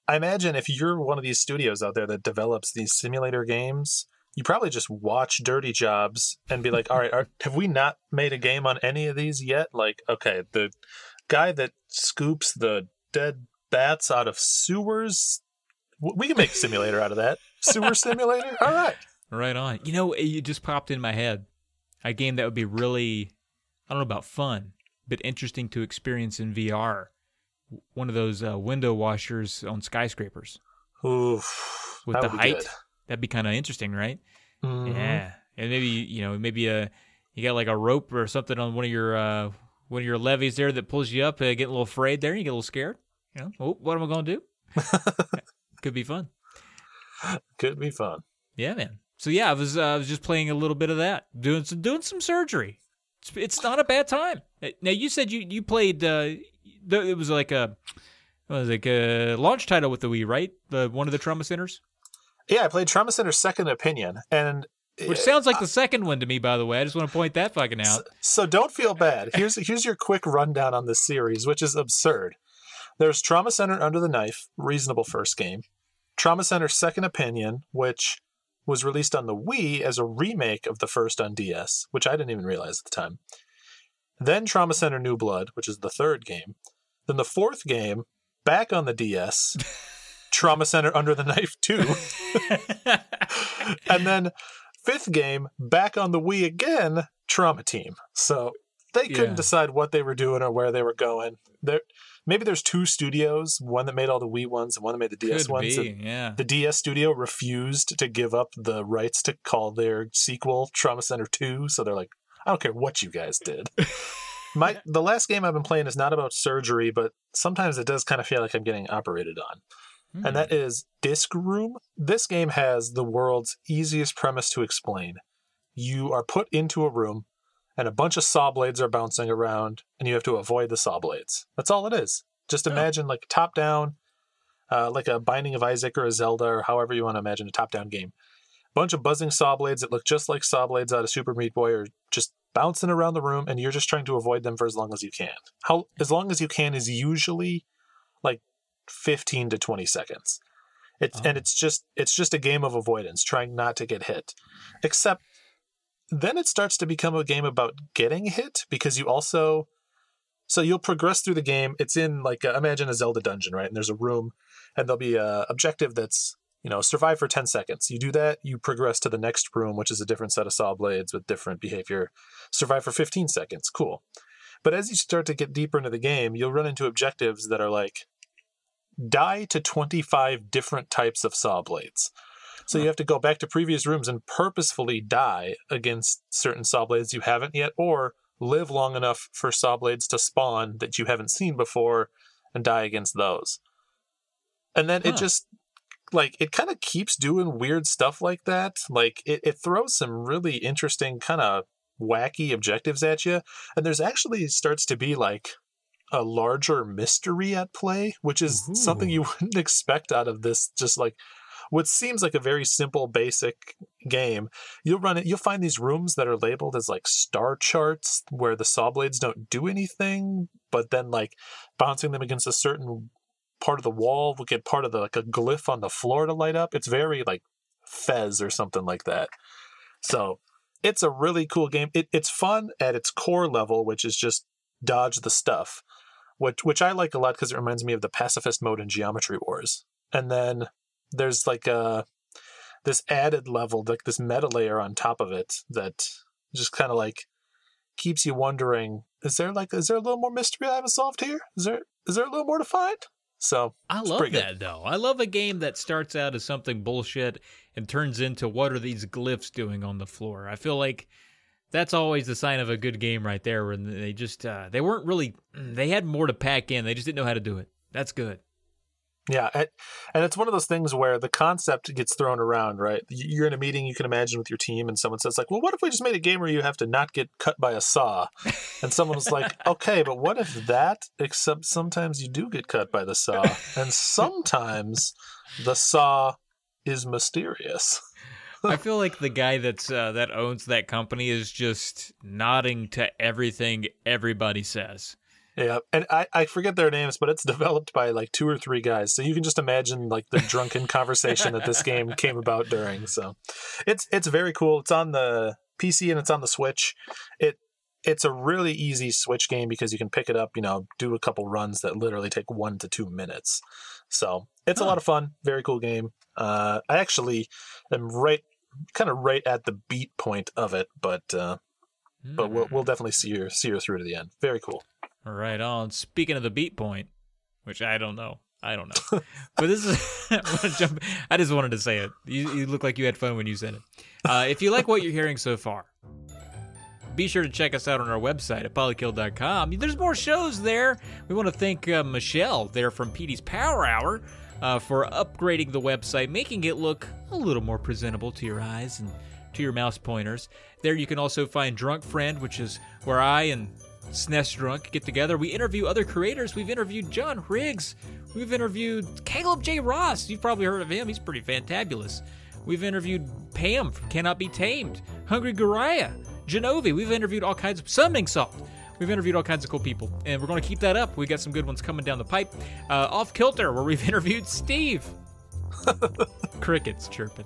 I imagine if you're one of these studios out there that develops these simulator games, you probably just watch Dirty Jobs and be like, all right, are, have we not made a game on any of these yet? Like, okay, the guy that scoops the dead bats out of sewers, we can make a simulator out of that. Sewer <laughs> simulator? All right. Right on. You know, it just popped in my head. A game that would be really, I don't know about fun, but interesting to experience in VR. One of those uh, window washers on skyscrapers Oof, with the height. good. That'd be kind of interesting, right? Mhm. Yeah, and maybe you know, maybe a you got like a rope or something on one of your uh, one of your levees there that pulls you up. Uh, get a little afraid there, you get a little scared. You know, oh, what am I going to do? <laughs> Could be fun. Could be fun. Yeah, man. So yeah, I was uh, I was just playing a little bit of that, doing some doing some surgery. It's, it's not a bad time. Uh, Now you said you you played. Uh, the, it was like a was like a launch title with the Wii, right? The one of the trauma centers, Yeah, I played Trauma Center Second Opinion, and which sounds like the second one to me. By the way, I just want to point that fucking out. so don't feel bad. Here's here's your quick rundown on this series, which is absurd. There's Trauma Center Under the Knife, reasonable first game. Trauma Center Second Opinion, which was released on the Wii as a remake of the first on DS, which I didn't even realize at the time. Then Trauma Center New Blood, which is the third game. Then the fourth game, back on the DS, <laughs> Trauma Center Under the Knife 2. <laughs> and then fifth game, back on the Wii again, Trauma Team. So they couldn't Yeah. decide what they were doing or where they were going. There, maybe there's two studios, one that made all the Wii ones and one that made the DS Could ones. be, yeah. The DS studio refused to give up the rights to call their sequel Trauma Center 2, so they're like, I don't care what you guys did. <laughs> My the last game I've been playing is not about surgery, but sometimes it does kind of feel like I'm getting operated on Hmm. and that is Disc Room. This game has the world's easiest premise to explain. You are put into a room, and a bunch of saw blades are bouncing around, and you have to avoid the saw blades. That's all it is. Just imagine like top down, uh, like a Binding of Isaac or a Zelda, or however you want to imagine a top down game. A bunch of buzzing saw blades that look just like saw blades out of Super Meat Boy are just bouncing around the room, and you're just trying to avoid them for as long as you can. How as long as you can is usually like 15 to 20 seconds. It's and Oh. it's just it's just a game of avoidance, trying not to get hit. Except then it starts to become a game about getting hit because you also so you'll progress through the game. It's in like a, imagine a Zelda dungeon, right? And there's a room and there'll be a objective that's you know survive for 10 seconds. You do that you progress to the next room which is a different set of saw blades with different behavior. Survive for 15 seconds. Cool. But as you start to get deeper into the game you'll run into objectives that are like die to 25 different types of saw blades so you have to go back to previous rooms and purposefully die against certain saw blades you haven't yet or live long enough for saw blades to spawn that you haven't seen before and die against those and then it just like it kind of keeps doing weird stuff like that like it, it throws some really interesting kind of wacky objectives at you. And there's actually starts to be like a larger mystery at play, which is Ooh. something you <laughs> wouldn't expect out of this just like what seems like a very simple basic game you'll run it you'll find these rooms that are labeled as like star charts where the saw blades don't do anything but then like bouncing them against a certain part of the wall will get part of the like a glyph on the floor to light up. It's very like fez or something like that. So it's a really cool game. It, it's fun at its core level which is just dodge the stuff which which i like a lot because it reminds me of the pacifist mode in geometry wars. And then there's like a this added level, like this meta layer on top of it that just kind of like keeps you wondering: is there like is there a little more mystery I haven't solved here? Is there is there a little more to find? So I love pretty good. that though. I love a game that starts out as something bullshit and turns into what are these glyphs doing on the floor. I feel like that's always the sign of a good game right there. When they just uh, they weren't really they had more to pack in. They just didn't know how to do it. That's good. Yeah, and, it's one of those things where the concept gets thrown around, right? You're in a meeting, you can imagine with your team, and someone says like, "Well, what if we just made a game where you have to not get cut by a saw?" And someone was like, <laughs> "Okay, but what if that? Except sometimes you do get cut by the saw, and sometimes the saw is mysterious." I <laughs> feel like the guy that's uh, that owns that company is just nodding to everything everybody says. Yeah, and I, I forget their names, but it's developed by like two or three guys. So you can just imagine like the drunken conversation that this game <laughs> came about during. So it's it's very cool. It's on the PC and it's on the Switch. It it's a really easy Switch game because you can pick it up, you know, do a couple runs that literally take one to two minutes. So it's a lot of fun. Very cool game. Uh, I actually am right, kind of right at the beat point of it, but uh, but we'll we'll definitely see her see her through to the end. Very cool. Right on. Speaking of the beat point, which I don't know. I don't know. <laughs> but this is <laughs> jump I just wanted to say it. You, you look like you had fun when you said it. Uh, if you like what you're hearing so far, be sure to check us out on our website at polykill.com. There's more shows there. We want to thank uh, Michelle there from Petey's Power Hour uh, for upgrading the website, making it look a little more presentable to your eyes and to your mouse pointers. There you can also find Drunk Friend, which is where I and SNES Drunk get together. We interview other creators. We've interviewed John Riggs. We've interviewed Caleb J. Ross. You've probably heard of him. He's pretty fantabulous. We've interviewed Pam from Cannot Be Tamed, Hungry Goriya, Genovi. We've interviewed all kinds of Summoning Salt. We've interviewed all kinds of cool people, and we're going to keep that up. We got some good ones coming down the pipe. Uh, Off Kilter, where we've <laughs> interviewed Steve. <laughs> Crickets chirping.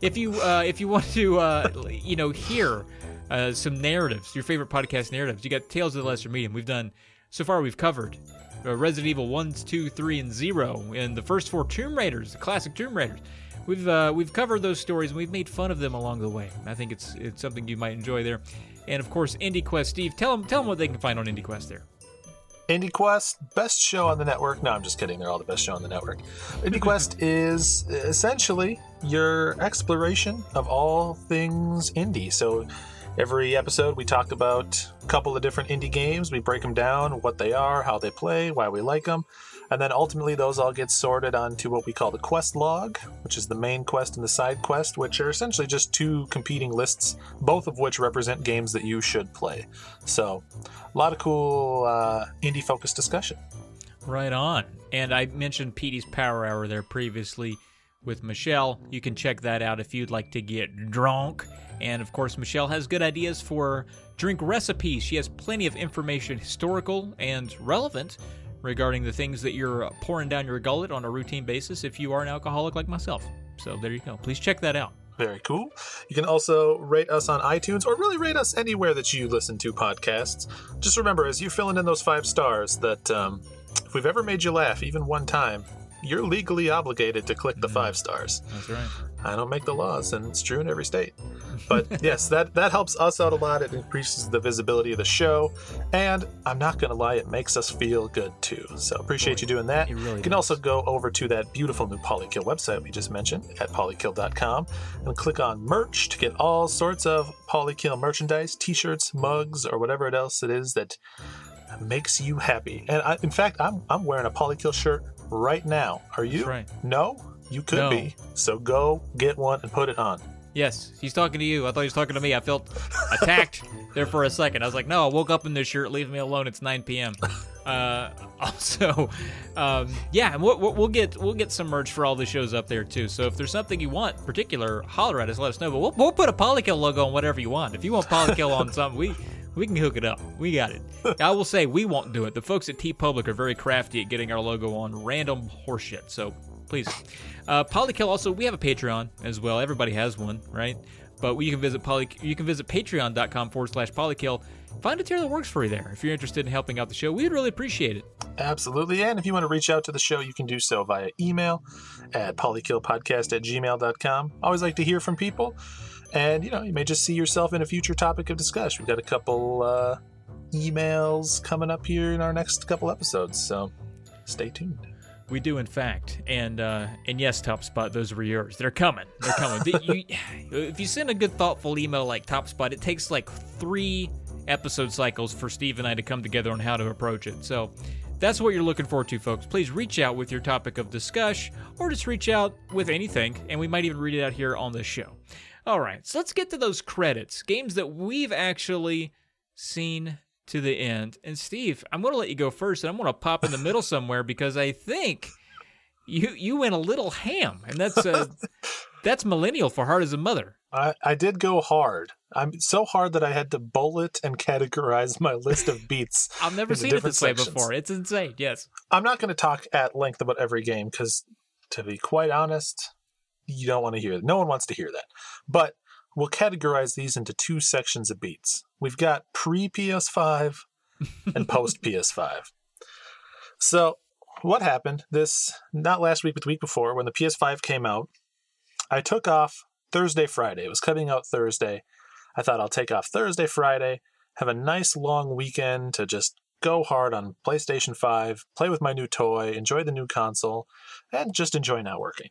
If you uh, if you want to uh, you know hear uh, some narratives, your favorite podcast narratives, you got Tales of the Lesser Medium. We've done so far. We've covered uh, Resident Evil 1, 2, 3, and 0, and the first four Tomb Raiders, the classic Tomb Raiders. We've uh, we've covered those stories and we've made fun of them along the way. I think it's it's something you might enjoy there. And of course, IndieQuest. Steve, tell them tell them what they can find on IndieQuest there. IndieQuest, best show on the network. No, I'm just kidding. They're all the best show on the network. IndieQuest <laughs> is essentially your exploration of all things indie. So every episode we talk about a couple of different indie games. We break them down, what they are, how they play, why we like them. And then ultimately, those all get sorted onto what we call the quest log, which is the main quest and the side quest, which are essentially just two competing lists, both of which represent games that you should play. So, a lot of cool uh, indie focused discussion. Right on. And I mentioned Petey's Power Hour there previously with Michelle. You can check that out if you'd like to get drunk. And of course, Michelle has good ideas for drink recipes. She has plenty of information, historical and relevant, regarding the things that you're pouring down your gullet on a routine basis if you are an alcoholic like myself. So there you go. Please check that out. Very cool. You can also rate us on iTunes or really rate us anywhere that you listen to podcasts. Just remember, as you're filling in those five stars, that um, if we've ever made you laugh even one time, you're legally obligated to click the five stars. That's right. I don't make the laws, and it's true in every state. <laughs> But yes, that that helps us out a lot. It increases the visibility of the show, and I'm not gonna lie, it makes us feel good too. So appreciate you doing that. It really you can does. also go over to that beautiful new Polykill website we just mentioned at polykill.com and click on merch to get all sorts of Polykill merchandise, t-shirts, mugs, or whatever else it is that makes you happy. And I, in fact, I'm I'm wearing a Polykill shirt right now. Are you? That's right. No, you could No. be. So go get one and put it on. Yes, he's talking to you. I thought he was talking to me. I felt attacked <laughs> there for a second. I was like, no, I woke up in this shirt. Leave me alone. It's 9 p.m. <laughs> Uh, <laughs> also, um, yeah, and we'll, we'll get we'll get some merch for all the shows up there too. So if there's something you want particular, holler at us. Let us know. But we'll, we'll put a Polykill logo on whatever you want. If you want Polykill on something, we we can hook it up. We got it. I will say we won't do it. The folks at TeePublic are very crafty at getting our logo on random horseshit. So please. Uh, Polykill also, we have a Patreon as well. Everybody has one, right? But you can visit poly, you can visit patreon.com forward slash polykill. Find a tier that works for you there. If you're interested in helping out the show, we'd really appreciate it. Absolutely. And if you want to reach out to the show, you can do so via email at polykillpodcast at gmail.com. Always like to hear from people. And, you know, you may just see yourself in a future topic of discussion. We've got a couple uh, emails coming up here in our next couple episodes. So stay tuned. We do, in fact, and uh, and yes, Top Spot, those were yours. They're coming. They're coming. <laughs> you, if you send a good, thoughtful email like Top Spot, it takes like three episode cycles for Steve and I to come together on how to approach it. So that's what you're looking forward to, folks. Please reach out with your topic of discussion, or just reach out with anything, and we might even read it out here on the show. All right, so let's get to those credits. Games that we've actually seen to the end. And Steve, I'm going to let you go first, and I'm going to pop in the middle somewhere because I think you you went a little ham, and that's uh, <laughs> that's millennial for hard as a mother. I, I did go hard. I'm so hard that I had to bullet and categorize my list of beats. I've never seen it this sections. way before. It's insane. Yes. I'm not going to talk at length about every game because, to be quite honest, you don't want to hear that. No one wants to hear that. But we'll categorize these into two sections of beats. We've got pre PS5 <laughs> and post PS5. So, what happened this, not last week, but the week before, when the PS5 came out, I took off Thursday, Friday. It was coming out Thursday. I thought I'll take off Thursday, Friday, have a nice long weekend to just go hard on PlayStation 5, play with my new toy, enjoy the new console, and just enjoy not working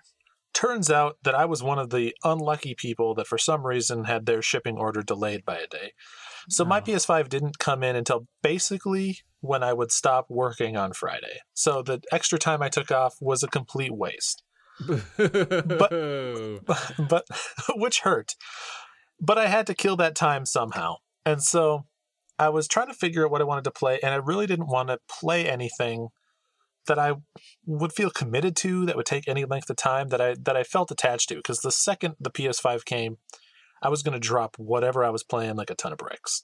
turns out that I was one of the unlucky people that for some reason had their shipping order delayed by a day. So my PS5 didn't come in until basically when I would stop working on Friday. So the extra time I took off was a complete waste. but, <laughs> but <laughs> which hurt. But I had to kill that time somehow. And so I was trying to figure out what I wanted to play, and I really didn't want to play anything that I would feel committed to that would take any length of time that I that I felt attached to because the second the PS5 came, I was going to drop whatever I was playing like a ton of bricks.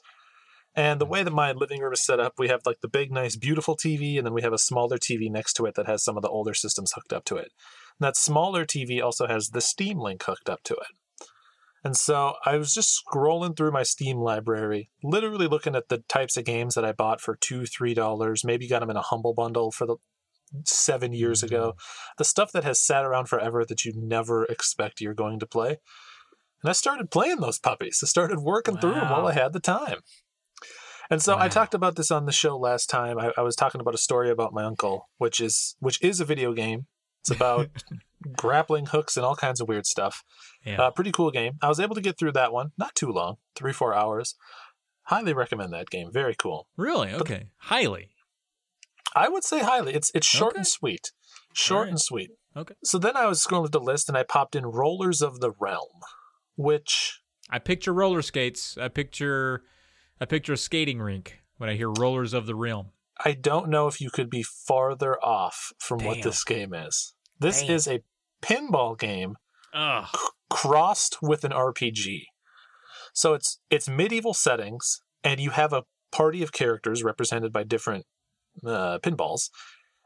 And the mm. way that my living room is set up, we have like the big, nice, beautiful TV, and then we have a smaller TV next to it that has some of the older systems hooked up to it. And that smaller TV also has the Steam Link hooked up to it. And so I was just scrolling through my Steam library, literally looking at the types of games that I bought for two, three dollars. Maybe got them in a humble bundle for the seven years ago. Mm-hmm. The stuff that has sat around forever that you never expect you're going to play. And I started playing those puppies. I started working wow. through them while I had the time. And so wow. I talked about this on the show last time. I, I, was talking about a story about my uncle, which is which is a video game. It's about <laughs> grappling hooks and all kinds of weird stuff. Yeah. Uh, pretty cool game. I was able to get through that one. Not too long, three four hours. Highly recommend that game. Very cool. Really? Okay. But, Highly. I would say highly. It's it's short okay. and sweet. Short right. and sweet. Okay. So then I was scrolling through the list and I popped in Rollers of the Realm, which I picture roller skates. I picture I picture a skating rink when I hear Rollers of the Realm. I don't know if you could be farther off from Damn. what this game is. This Damn. is a pinball game c- crossed with an RPG. So it's it's medieval settings and you have a party of characters represented by different uh, pinballs,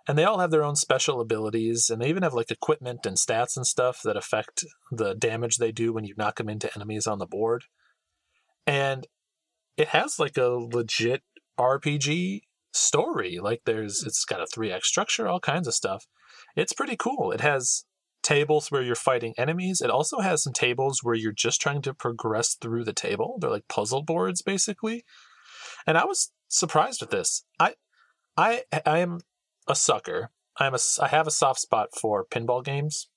and they all have their own special abilities, and they even have like equipment and stats and stuff that affect the damage they do when you knock them into enemies on the board. And it has like a legit RPG story. Like there's, it's got a three act structure, all kinds of stuff. It's pretty cool. It has tables where you're fighting enemies. It also has some tables where you're just trying to progress through the table. They're like puzzle boards, basically. And I was surprised with this. I I I am a sucker. I'm a I have a soft spot for pinball games.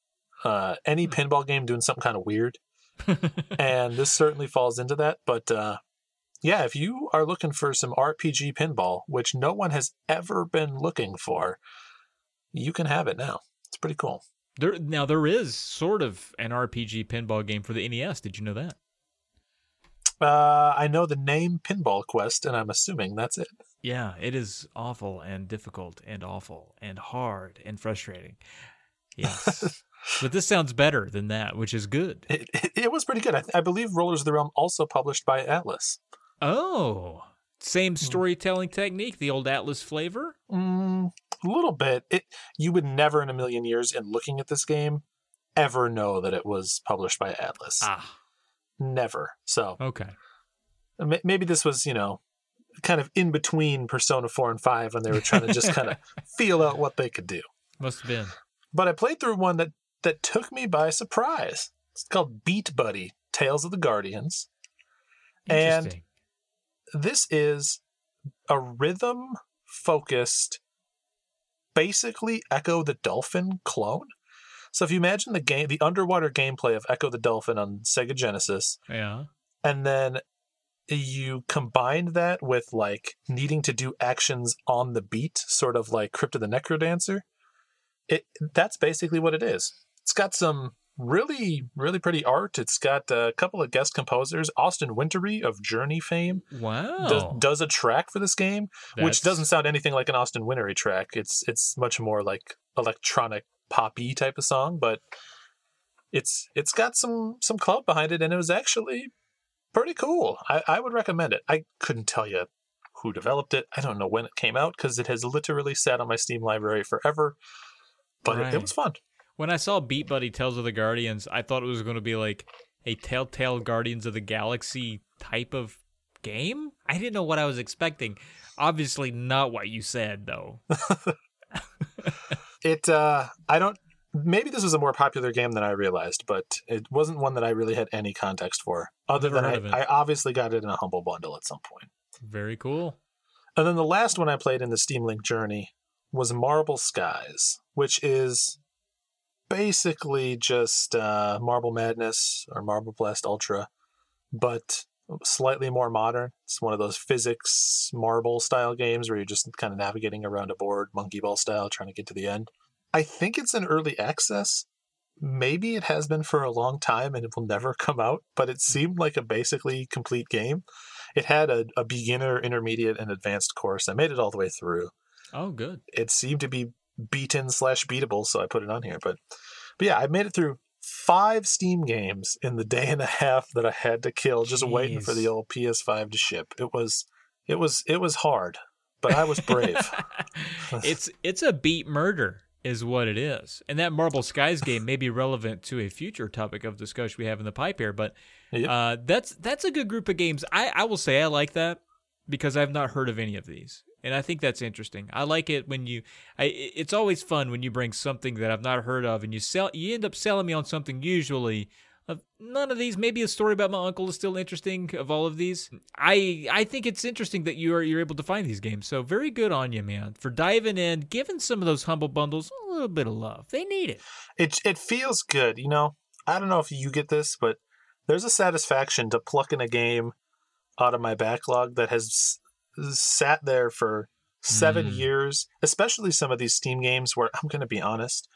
Uh, any hmm. pinball game doing something kind of weird, <laughs> and this certainly falls into that. But uh, yeah, if you are looking for some RPG pinball, which no one has ever been looking for, you can have it now. It's pretty cool. There now there is sort of an RPG pinball game for the NES. Did you know that? Uh, I know the name Pinball Quest, and I'm assuming that's it. Yeah, it is awful and difficult and awful and hard and frustrating. Yes. <laughs> but this sounds better than that, which is good. It, it, it was pretty good. I, I believe Rollers of the Realm also published by Atlus. Oh, same storytelling technique, the old Atlus flavor. Mm, a little bit. It you would never in a million years, in looking at this game, ever know that it was published by Atlus. Ah, Never. So okay. maybe this was, you know, kind of in between Persona 4 and 5 when they were trying to just kind of <laughs> feel out what they could do. Must have been. But I played through one that that took me by surprise. It's called Beat Buddy: Tales of the Guardians. And- This is a rhythm focused basically Ecco the Dolphin clone. So if you imagine the game the underwater gameplay of Ecco the Dolphin on Sega Genesis yeah. and then you combine that with like needing to do actions on the beat, sort of like Crypt of the Necrodancer. It that's basically what it is. It's got some really really pretty art. It's got a couple of guest composers. Austin Wintory of Journey fame Wow. does, does a track for this game, which doesn't sound anything like an Austin Wintory track. It's it's much more like electronic poppy type of song, but it's it's got some some clout behind it, and it was actually pretty cool. I, I would recommend it. I couldn't tell you who developed it. I don't know when it came out because it has literally sat on my Steam library forever. But it, it was fun. When I saw Beat Buddy Tales of the Guardians, I thought it was going to be like a Telltale Guardians of the Galaxy type of game. I didn't know what I was expecting. Obviously, not what you said, though. <laughs> It uh I don't maybe this was a more popular game than I realized, but it wasn't one that I really had any context for. Other than heard of it. I, I obviously got it in a humble bundle at some point. Very cool. And then the last one I played in the Steam Link journey was Marble Skies, which is basically just uh, Marble Madness or Marble Blast Ultra, but slightly more modern. It's one of those physics marble style games where you're just kind of navigating around a board, monkey ball style, trying to get to the end. I think it's an early access. Maybe it has been for a long time and it will never <laughs> come out, but it seemed like a basically complete game. It had a, a beginner, intermediate, and advanced course. I made it all the way through. Oh, good. It seemed to be beaten slash beatable, so I put it on here. But but yeah, I made it through five Steam games in the day and a half that I had to kill, just waiting for the old PS5 to ship. It was it was it was hard, but I was brave. <laughs> <laughs> it's it's a beat murder is what it is. And that Marble Skies game may be relevant to a future topic of discussion we have in the pipe here, but Yep. uh, that's that's a good group of games. I, I will say I like that because I've not heard of any of these. And I think that's interesting. I like it when you I it's always fun when you bring something that I've not heard of and you sell you end up selling me on something usually of none of these. Maybe a story about my uncle is still interesting of all of these. I i think it's interesting that you are you're able to find these games. So very good on you man for diving in giving some of those humble bundles a little bit of love. They need it. It it feels good, you know. I don't know if you get this, but there's a satisfaction to plucking a game out of my backlog that has sat there for seven Mm. years. Especially some of these Steam games where I'm going to be honest,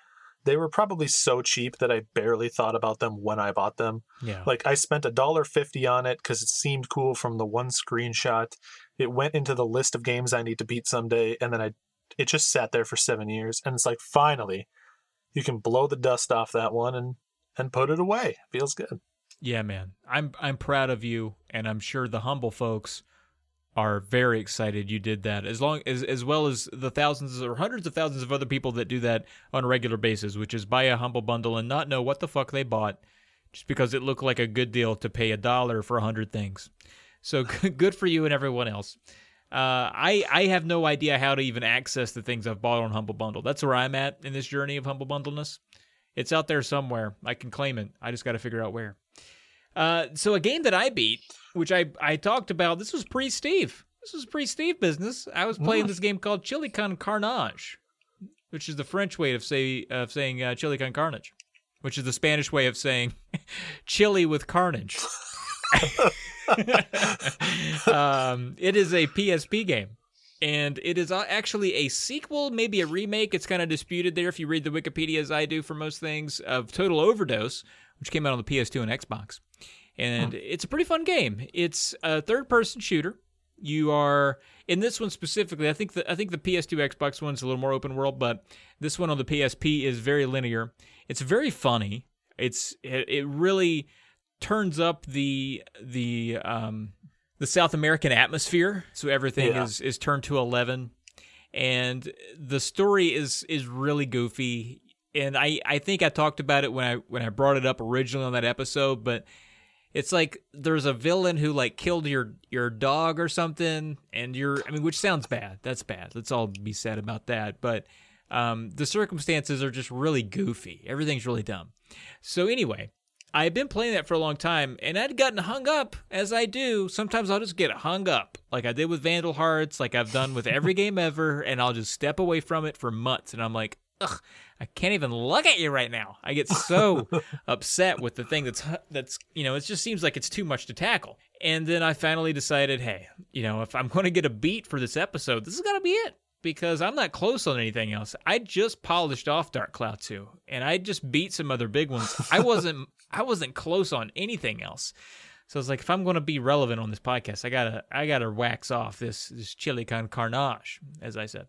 they were probably so cheap that I barely thought about them when I bought them. yeah Like I spent a dollar fifty on it because it seemed cool from the one screenshot. It went into the list of games I need to beat someday, and then I it just sat there for seven years. And it's like finally, you can blow the dust off that one and and put it away. Feels good. Yeah, man. I'm I'm proud of you and I'm sure the humble folks are very excited you did that. As long as as well as the thousands or hundreds of thousands of other people that do that on a regular basis, which is buy a humble bundle and not know what the fuck they bought just because it looked like a good deal to pay a dollar for a hundred things. So <laughs> good for you and everyone else. Uh, I I have no idea how to even access the things I've bought on Humble Bundle. That's where I'm at in this journey of Humble Bundleness. It's out there somewhere. I can claim it. I just got to figure out where. Uh, so a game that I beat, which I I talked about, this was pre Steve. This was pre Steve business. I was playing Mm. this game called Chili Con Carnage, which is the French way of say of saying uh, Chili Con Carnage, which is the Spanish way of saying <laughs> chili with carnage. <laughs> um, it is a PSP game. and it is uh, actually a sequel, maybe a remake. It's kind of disputed there if you read the Wikipedia as I do for most things of Total Overdose, which came out on the PS2 and Xbox. And hmm. it's a pretty fun game. It's a third-person shooter. You are in this one specifically. I think the I think the PS2 Xbox one's a little more open world, but this one on the PSP is very linear. It's very funny. It's it, it really turns up the the um, the South American atmosphere, so everything yeah. is is turned to eleven, and the story is is really goofy. And I I think I talked about it when I when I brought it up originally on that episode, but it's like there's a villain who like killed your your dog or something, and you're I mean, which sounds bad. That's bad. Let's all be said about that, but. Um, the circumstances are just really goofy. Everything's really dumb. So anyway, I had been playing that for a long time, and I'd gotten hung up, as I do. Sometimes I'll just get hung up, like I did with Vandal Hearts, like I've done with every <laughs> game ever, and I'll just step away from it for months. And I'm like, ugh, I can't even look at you right now. I get so <laughs> upset with the thing that's that's you know, it just seems like it's too much to tackle. And then I finally decided, hey, you know, if I'm going to get a beat for this episode, this is going to be it because I'm not close on anything else. I just polished off Dark Cloud 2 and I just beat some other big ones. <laughs> I wasn't I wasn't close on anything else. So it's like if I'm going to be relevant on this podcast, I gotta I gotta wax off this this chili con carnage, as I said.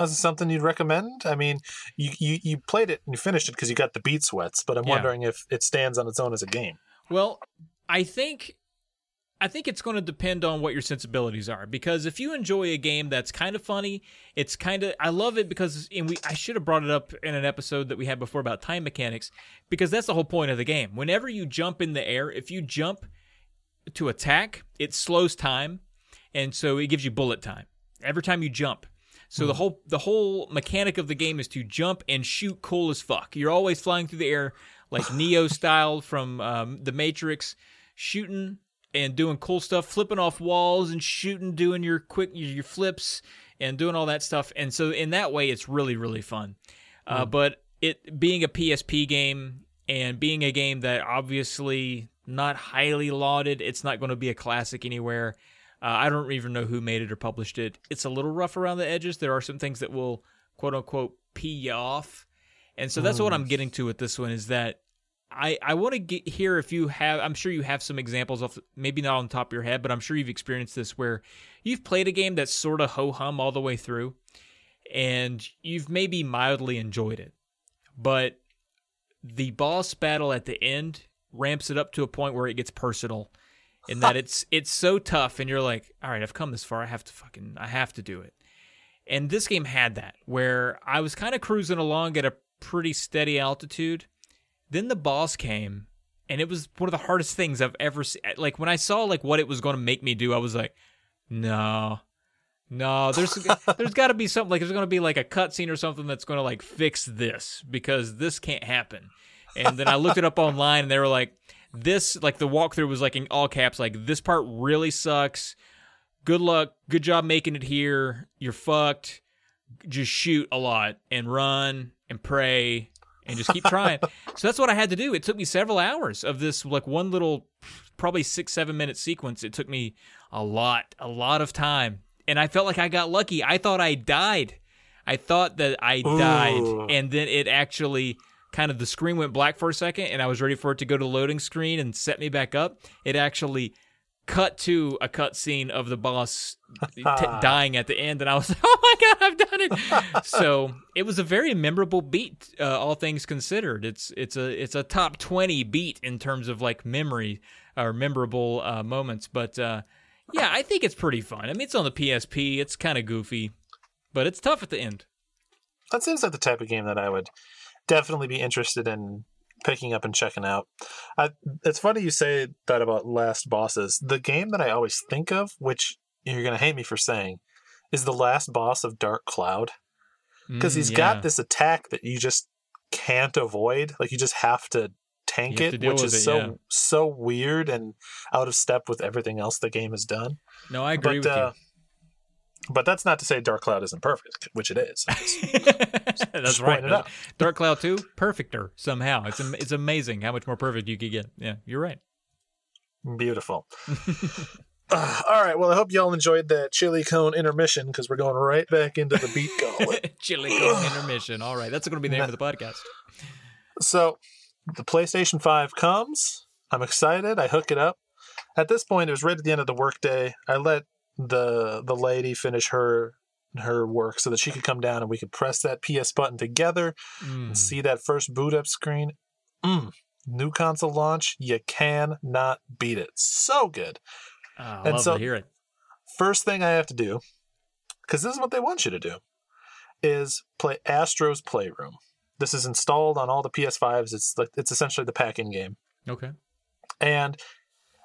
Is something you'd recommend? I mean, you, you you played it and you finished it because you got the beat sweats, but I'm yeah. wondering if it stands on its own as a game. Well, I think I think it's going to depend on what your sensibilities are because if you enjoy a game that's kind of funny, it's kind of I love it because and we I should have brought it up in an episode that we had before about time mechanics because that's the whole point of the game. Whenever you jump in the air, if you jump to attack, it slows time and so it gives you bullet time every time you jump. So mm. the hmm. whole the whole mechanic of the game is to jump and shoot cool as fuck. You're always flying through the air like <laughs> Neo style from um, the Matrix, shooting and doing cool stuff, flipping off walls and shooting, doing your quick your flips and doing all that stuff. And so in that way, it's really really fun. Mm. Uh, hmm. but it being a PSP game and being a game that obviously not highly lauded, it's not going to be a classic anywhere. Uh, I don't even know who made it or published it. It's a little rough around the edges. There are some things that will quote unquote pee you off. And so that's mm. what I'm getting to with this one is that I, I want to hear if you have, I'm sure you have some examples of, maybe not on top of your head, but I'm sure you've experienced this where you've played a game that's sort of ho hum all the way through and you've maybe mildly enjoyed it. But the boss battle at the end ramps it up to a point where it gets personal and that it's it's so tough and you're like all right i've come this far i have to fucking i have to do it and this game had that where i was kind of cruising along at a pretty steady altitude then the boss came, and it was one of the hardest things I've ever seen. Like when I saw like what it was going to make me do, I was like, no, no. There's <laughs> there's got to be something like there's going to be like a cutscene or something that's going to like fix this because this can't happen. And then I looked it up online, and they were like, this like the walkthrough was like in all caps, like this part really sucks. Good luck. Good job making it here. You're fucked. Just shoot a lot and run and pray and just keep trying. <laughs> so that's what I had to do. It took me several hours of this, like one little, probably six, seven minute sequence. It took me a lot, a lot of time. And I felt like I got lucky. I thought I died. I thought that I Ooh. died. And then it actually kind of the screen went black for a second and I was ready for it to go to the loading screen and set me back up. It actually cut to a cut scene of the boss t- <laughs> dying at the end, and I was like, <laughs> "Oh my god, I've done it!" <laughs> so it was a very memorable beat, uh, all things considered. It's it's a it's a top twenty beat in terms of like memory or memorable uh, moments. But uh, yeah, I think it's pretty fun. I mean, it's on the PSP. It's kind of goofy, but it's tough at the end. That seems like the type of game that I would definitely be interested in picking up and checking out. I, it's funny you say that about last bosses. The game that I always think of, which you're going to hate me for saying, is the last boss of Dark Cloud. Because mm, he's yeah. got this attack that you just can't avoid. Like you just have to tank it, which is it, so yeah. so weird and out of step with everything else the game has done. No, I agree but, with uh, you. But that's not to say Dark Cloud isn't perfect, which it is. <laughs> that's right. Dark Cloud 2, perfecter somehow. It's it's amazing how much more perfect you could get. Yeah, you're right. Beautiful. <laughs> Uh, all right. Well, I hope y'all enjoyed that chili cone intermission because we're going right back into the beat gauntlet. <laughs> Chili cone <sighs> intermission. All right, that's going to be the name of the podcast. so, the PlayStation 5 comes. I'm excited. I hook it up. At this point, it was right at the end of the workday. I let the the lady finish her her work so that she could come down and we could press that PS button together Mm. and see that first boot up screen. Mm. New console launch, you cannot beat it. So good. Oh, I and love so- to hear it. First thing I have to do, because this is what they want you to do, is play Astro's Playroom. This is installed on all the PS5s. It's like it's essentially the pack-in game, Okay. and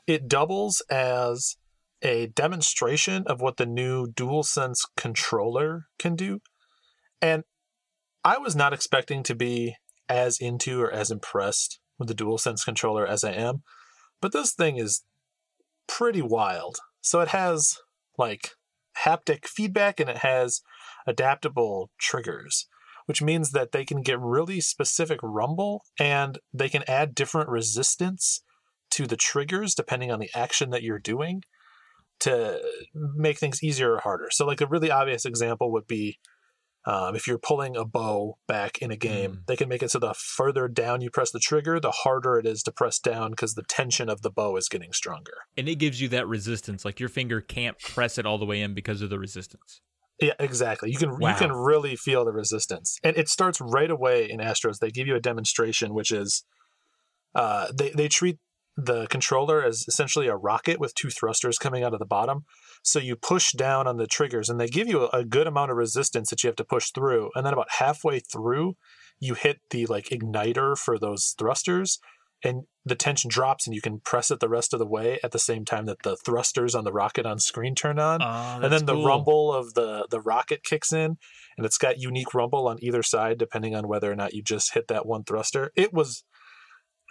it doubles as a demonstration of what the new DualSense controller can do. And I was not expecting to be as into or as impressed with the DualSense controller as I am, but this thing is pretty wild. So it has like haptic feedback and it has adaptable triggers, which means that they can get really specific rumble and they can add different resistance to the triggers depending on the action that you're doing to make things easier or harder. So, like a really obvious example would be um, if you're pulling a bow back in a game, Mm. they can make it so the further down you press the trigger, the harder it is to press down because the tension of the bow is getting stronger. And it gives you that resistance. Like your finger can't press it all the way in because of the resistance. Yeah, exactly. You can you can really feel the resistance, and it starts right away in Astros. They give you a demonstration, which is uh, they they treat the controller as essentially a rocket with two thrusters coming out of the bottom. So you push down on the triggers, and they give you a, good amount of resistance that you have to push through. And then about halfway through, you hit the like igniter for those thrusters, and the tension drops, and you can press it the rest of the way at the same time that the thrusters on the rocket on screen turn on Oh, and then the rumble of the the rocket kicks in and it's got unique rumble on either side depending on whether or not you just hit that one thruster it was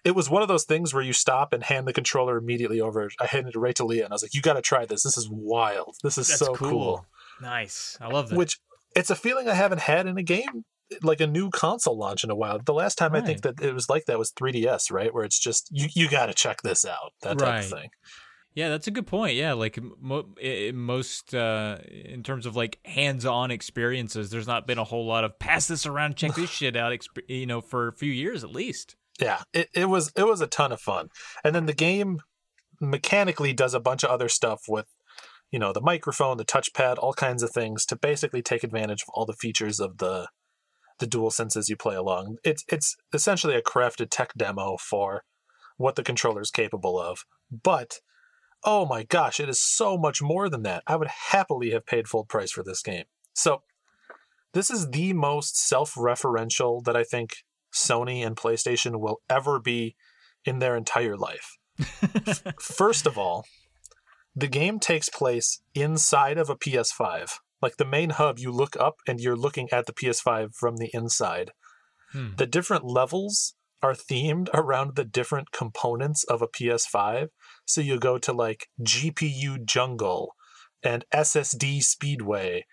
it was one of those things where you stop and hand the controller immediately over i handed it right to leah and i was like you got to try this this is wild this is That's so cool. cool, Nice. I love that. which it's a feeling i haven't had in a game like a new console launch in a while the last time i think that it was like that was 3ds right where it's just you, you got to check this out that type Right. of thing Yeah, that's a good point. Yeah, like mo- most uh, in terms of like hands-on experiences, there's not been a whole lot of pass this around, check this shit out. Exp- you know, for a few years at least. Yeah it, it was it was a ton of fun. And then the game mechanically does a bunch of other stuff with you know the microphone the touchpad all kinds of things to basically take advantage of all the features of the the dual senses you play along. It's it's essentially a crafted tech demo for what the controller is capable of. But oh my gosh it is so much more than that. I would happily have paid full price for this game. So this is the most self-referential that i think Sony and PlayStation will ever be in their entire life. <laughs> First of all, the game takes place inside of a PS5. Like the main hub, you look up and you're looking at the PS5 from the inside. Hmm. The different levels are themed around the different components of a PS5. So you go to like GPU Jungle and SSD Speedway.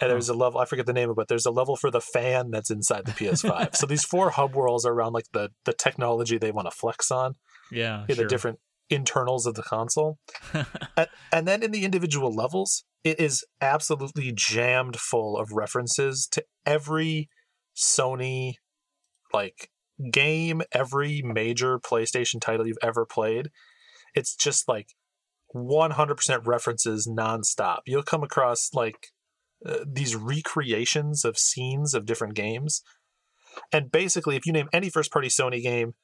And there's a level, I forget the name of it, but there's a level for the fan that's inside the PS5. so these four hub worlds are around like the, the technology they want to flex on Yeah, sure. the different internals of the console. <laughs> and, and then in the individual levels, it is absolutely jammed full of references to every Sony like game, every major PlayStation title you've ever played. It's just like 100% references nonstop. You'll come across like uh, these recreations of scenes of different games. And basically, if you name any first party Sony game,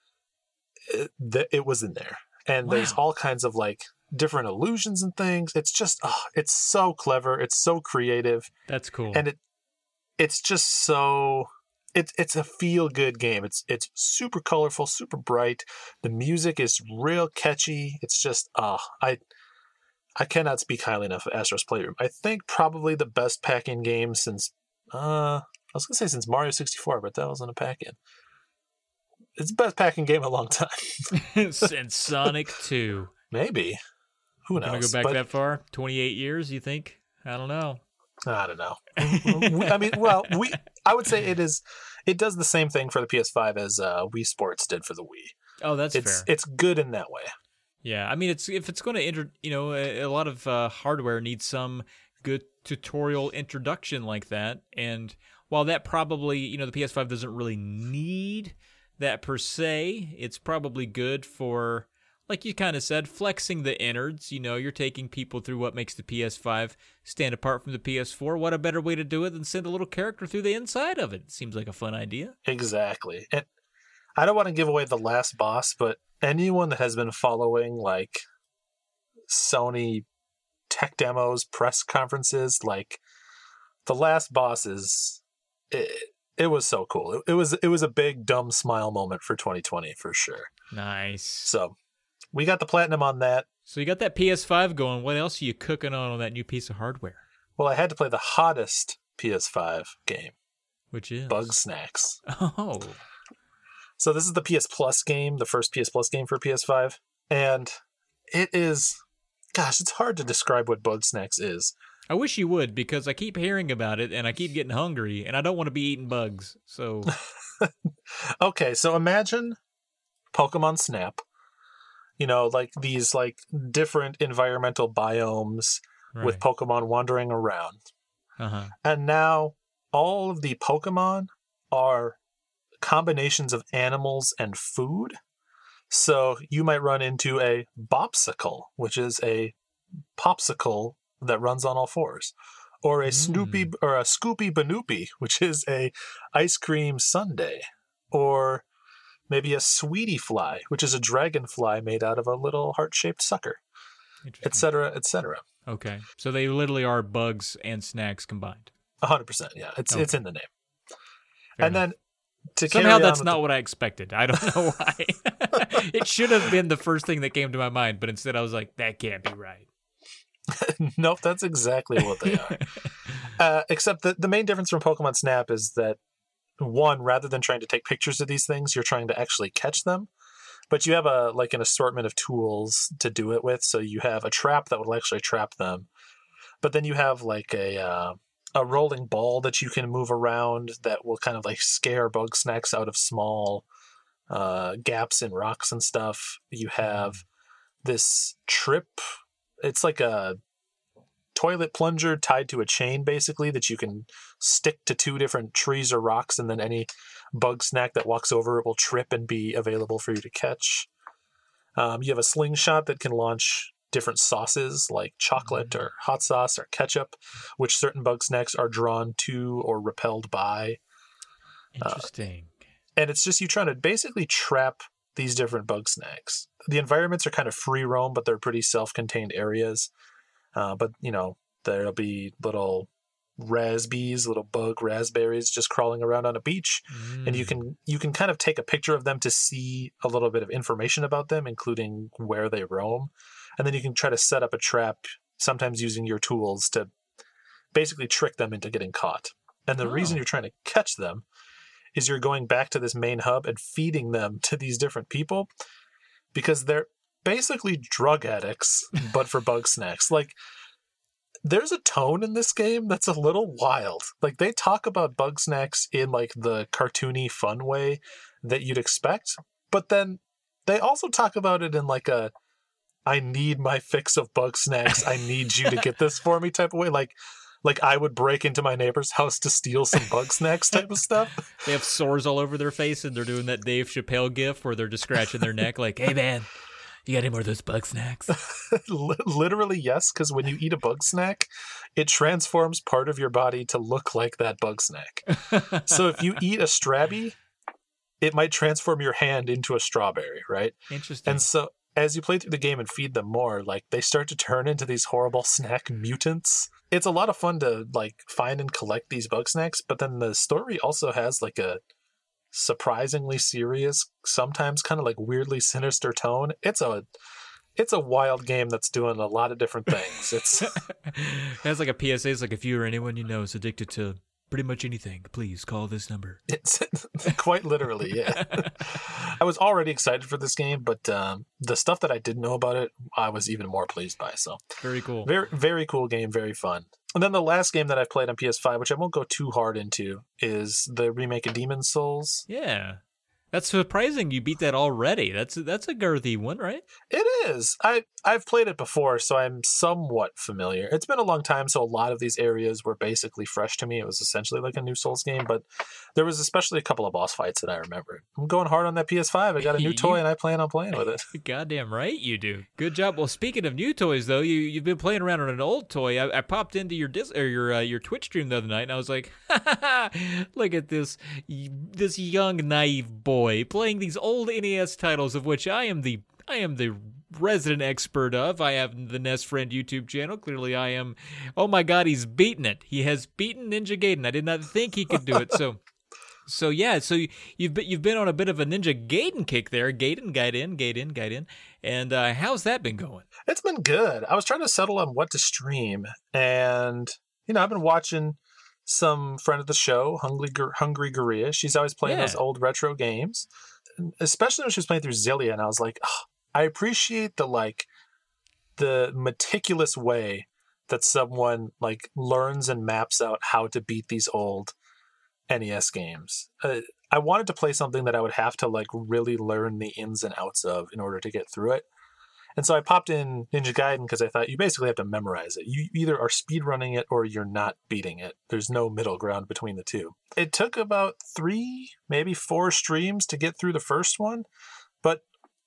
it, th- it was in there. And there's all kinds of like different illusions and things. It's just, oh, it's so clever. It's so creative That's cool. and it it's just so it's it's a feel good game. It's it's super colorful, super bright. The music is real catchy. It's just ah, I I cannot speak highly enough of Astro's Playroom. I think probably the best pack-in game since uh I was gonna say since Mario 64, but that wasn't a pack-in. It's the best pack-in game in a long time. <laughs> since Sonic Two. <laughs> Maybe. Who knows? Gonna go back But- that far? Twenty eight years? You think? I don't know. I don't know. We- I mean, well, we I would say it is it does the same thing for the PS5 as uh, Wii Sports did for the Wii. Oh, that's it's fair. it's good in that way. Yeah, I mean, it's if it's going to inter, you know, a, a lot of uh, hardware needs some good tutorial introduction like that. And while that probably, you know, the PS5 doesn't really need that per se, it's probably good for, like you kind of said, flexing the innards. You know, you're taking people through what makes the PS5 stand apart from the PS4. What a better way to do it than send a little character through the inside of it? Seems like a fun idea. Exactly. And I don't want to give away the last boss, but anyone that has been following like Sony tech demos, press conferences, like the last boss is it, it was so cool. It, it was it was a big dumb smile moment for 2020 for sure. Nice. So we got the platinum on that. So you got that PS5 going. What else are you cooking on on that new piece of hardware? Well, I had to play the hottest PS5 game, Which is Bugsnax. <laughs> Oh, So this is the PS Plus game, the first PS Plus game for PS5, and it is gosh, it's hard to describe what Bugsnax is. I wish you would because I keep hearing about it and I keep getting hungry and I don't want to be eating bugs. So <laughs> Okay, so imagine Pokemon Snap. You know, like these like different environmental biomes with Pokemon wandering around. uh huh. And now all of the Pokemon are combinations of animals and food. So you might run into a Bopsicle, which is a popsicle that runs on all fours, or a Snoopy mm. or a Scoopy Banoopy, which is a ice cream sundae, or maybe a Sweetie Fly, which is a dragonfly made out of a little heart-shaped sucker, etc., etc. Okay, so they literally are bugs and snacks combined. A hundred percent, yeah. It's Okay. it's in the name. Fair and enough. then somehow that's not the- what I expected. I don't know why. <laughs> it should have been the first thing that came to my mind, but instead I was like, that can't be right. <laughs> nope, that's exactly what they are. <laughs> uh, except that the main difference from Pokemon Snap is that one, rather than trying to take pictures of these things, you're trying to actually catch them. But you have a like an assortment of tools to do it with. So you have a trap that will actually trap them, but then you have like a uh, a rolling ball that you can move around that will kind of like scare bug snacks out of small uh, gaps in rocks and stuff. You have this trip. It's like a toilet plunger tied to a chain basically that you can stick to two different trees or rocks and then any bug snack that walks over it will trip and be available for you to catch um, you have a slingshot that can launch different sauces like chocolate or hot sauce or ketchup which certain bug snacks are drawn to or repelled by Interesting. and it's just you trying to basically trap these different bug snacks. The environments are kind of free roam, but they're pretty self-contained areas. Uh, but you know, there'll be little raspberries, little bug raspberries, just crawling around on a beach, and you Mm. can you can kind of take a picture of them to see a little bit of information about them, including where they roam, and then you can try to set up a trap, sometimes using your tools to basically trick them into getting caught. And the reason Oh. you're trying to catch them is you're going back to this main hub and feeding them to these different people because they're basically drug addicts, <laughs> but for bug snacks. Like, there's a tone in this game that's a little wild. Like, they talk about bug snacks in like the cartoony, fun way that you'd expect, but then they also talk about it in like a I need my fix of bug snacks. I need you to get this for me type of way. Like, like I would break into my neighbor's house to steal some bug snacks type of stuff. <laughs> They have sores all over their face, and they're doing that Dave Chappelle gif where they're just scratching their neck, like, "Hey man, you got any more of those bug snacks?" <laughs> Literally, yes, because when you eat a bug snack, it transforms part of your body to look like that bug snack. <laughs> So if you eat a Strabby, it might transform your hand into a strawberry, right? Interesting. And so as you play through the game and feed them more, like they start to turn into these horrible snack mutants. It's a lot of fun to like find and collect these bug snacks, but then the story also has like a surprisingly serious, sometimes kind of like weirdly sinister tone. It's a it's a wild game that's doing a lot of different things. It's <laughs> it has like a PSA. It's like if you or anyone you know is addicted to pretty much anything, please call this number. <laughs> it's quite literally, yeah. <laughs> I was already excited for this game, but um, the stuff that I didn't know about it, I was even more pleased by. So Very cool. Very, very cool game, very fun. And then the last game that I've played on PS5, which I won't go too hard into, is the remake of Demon's Souls. yeah. That's surprising. You beat that already. That's that's a girthy one, right? It is. I I've played it before, so I'm somewhat familiar. It's been a long time, so a lot of these areas were basically fresh to me. It was essentially like a new Souls game, but there was especially a couple of boss fights that I remember. I'm going hard on that PS5. I got a new <laughs> toy, and I plan on playing with it. <laughs> Goddamn right you do. Good job. Well, speaking of new toys, though, you you've been playing around on an old toy. I, I popped into your dis- or your uh, your Twitch stream the other night, and I was like, <laughs> look at this this young naive boy playing these old NES titles of which I am the I am the resident expert of. I have the NES Friend YouTube channel. Clearly, I am. Oh my God, he's beaten it. He has beaten Ninja Gaiden. I did not think he could do it. So. So yeah, so you've been you've been on a bit of a Ninja Gaiden kick there, Gaiden, Gaiden, Gaiden, Gaiden, and uh, how's that been going? It's been good. I was trying to settle on what to stream, and you know I've been watching some friend of the show, Hungry Hungry Goriya. She's always playing yeah. those old retro games, especially when she was playing through Xillia, and I was like, oh, I appreciate the like the meticulous way that someone like learns and maps out how to beat these old NES games. Uh, I wanted to play something that I would have to like really learn the ins and outs of in order to get through it. And so I popped in Ninja Gaiden because I thought you basically have to memorize it. You either are speedrunning it or you're not beating it. There's no middle ground between the two. It took about three, maybe four streams to get through the first one, but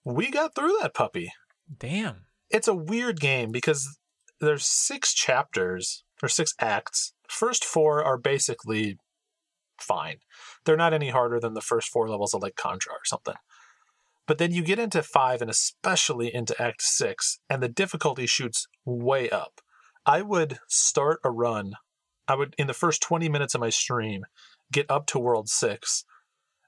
we got through that puppy. Damn. It's a weird game because there's six chapters or six acts. First four are basically fine. They're not any harder than the first four levels of like Contra or something. But then you get into five and especially into Act six, and the difficulty shoots way up. I would start a run. I would, in the first 20 minutes of my stream, get up to World six,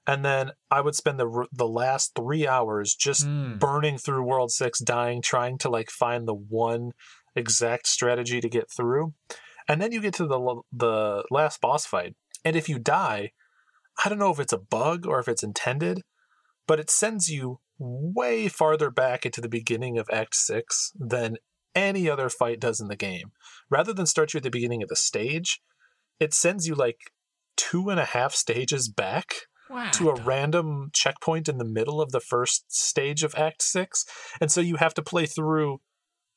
and then I would spend the the last three hours just mm. burning through World Six, dying, trying to like find the one exact strategy to get through, and then you get to the the last boss fight, and if you die, I don't know if it's a bug or if it's intended, but it sends you way farther back into the beginning of Act 6 than any other fight does in the game. Rather than start you at the beginning of the stage, it sends you like two and a half stages back wow. to a random checkpoint in the middle of the first stage of Act 6. And so you have to play through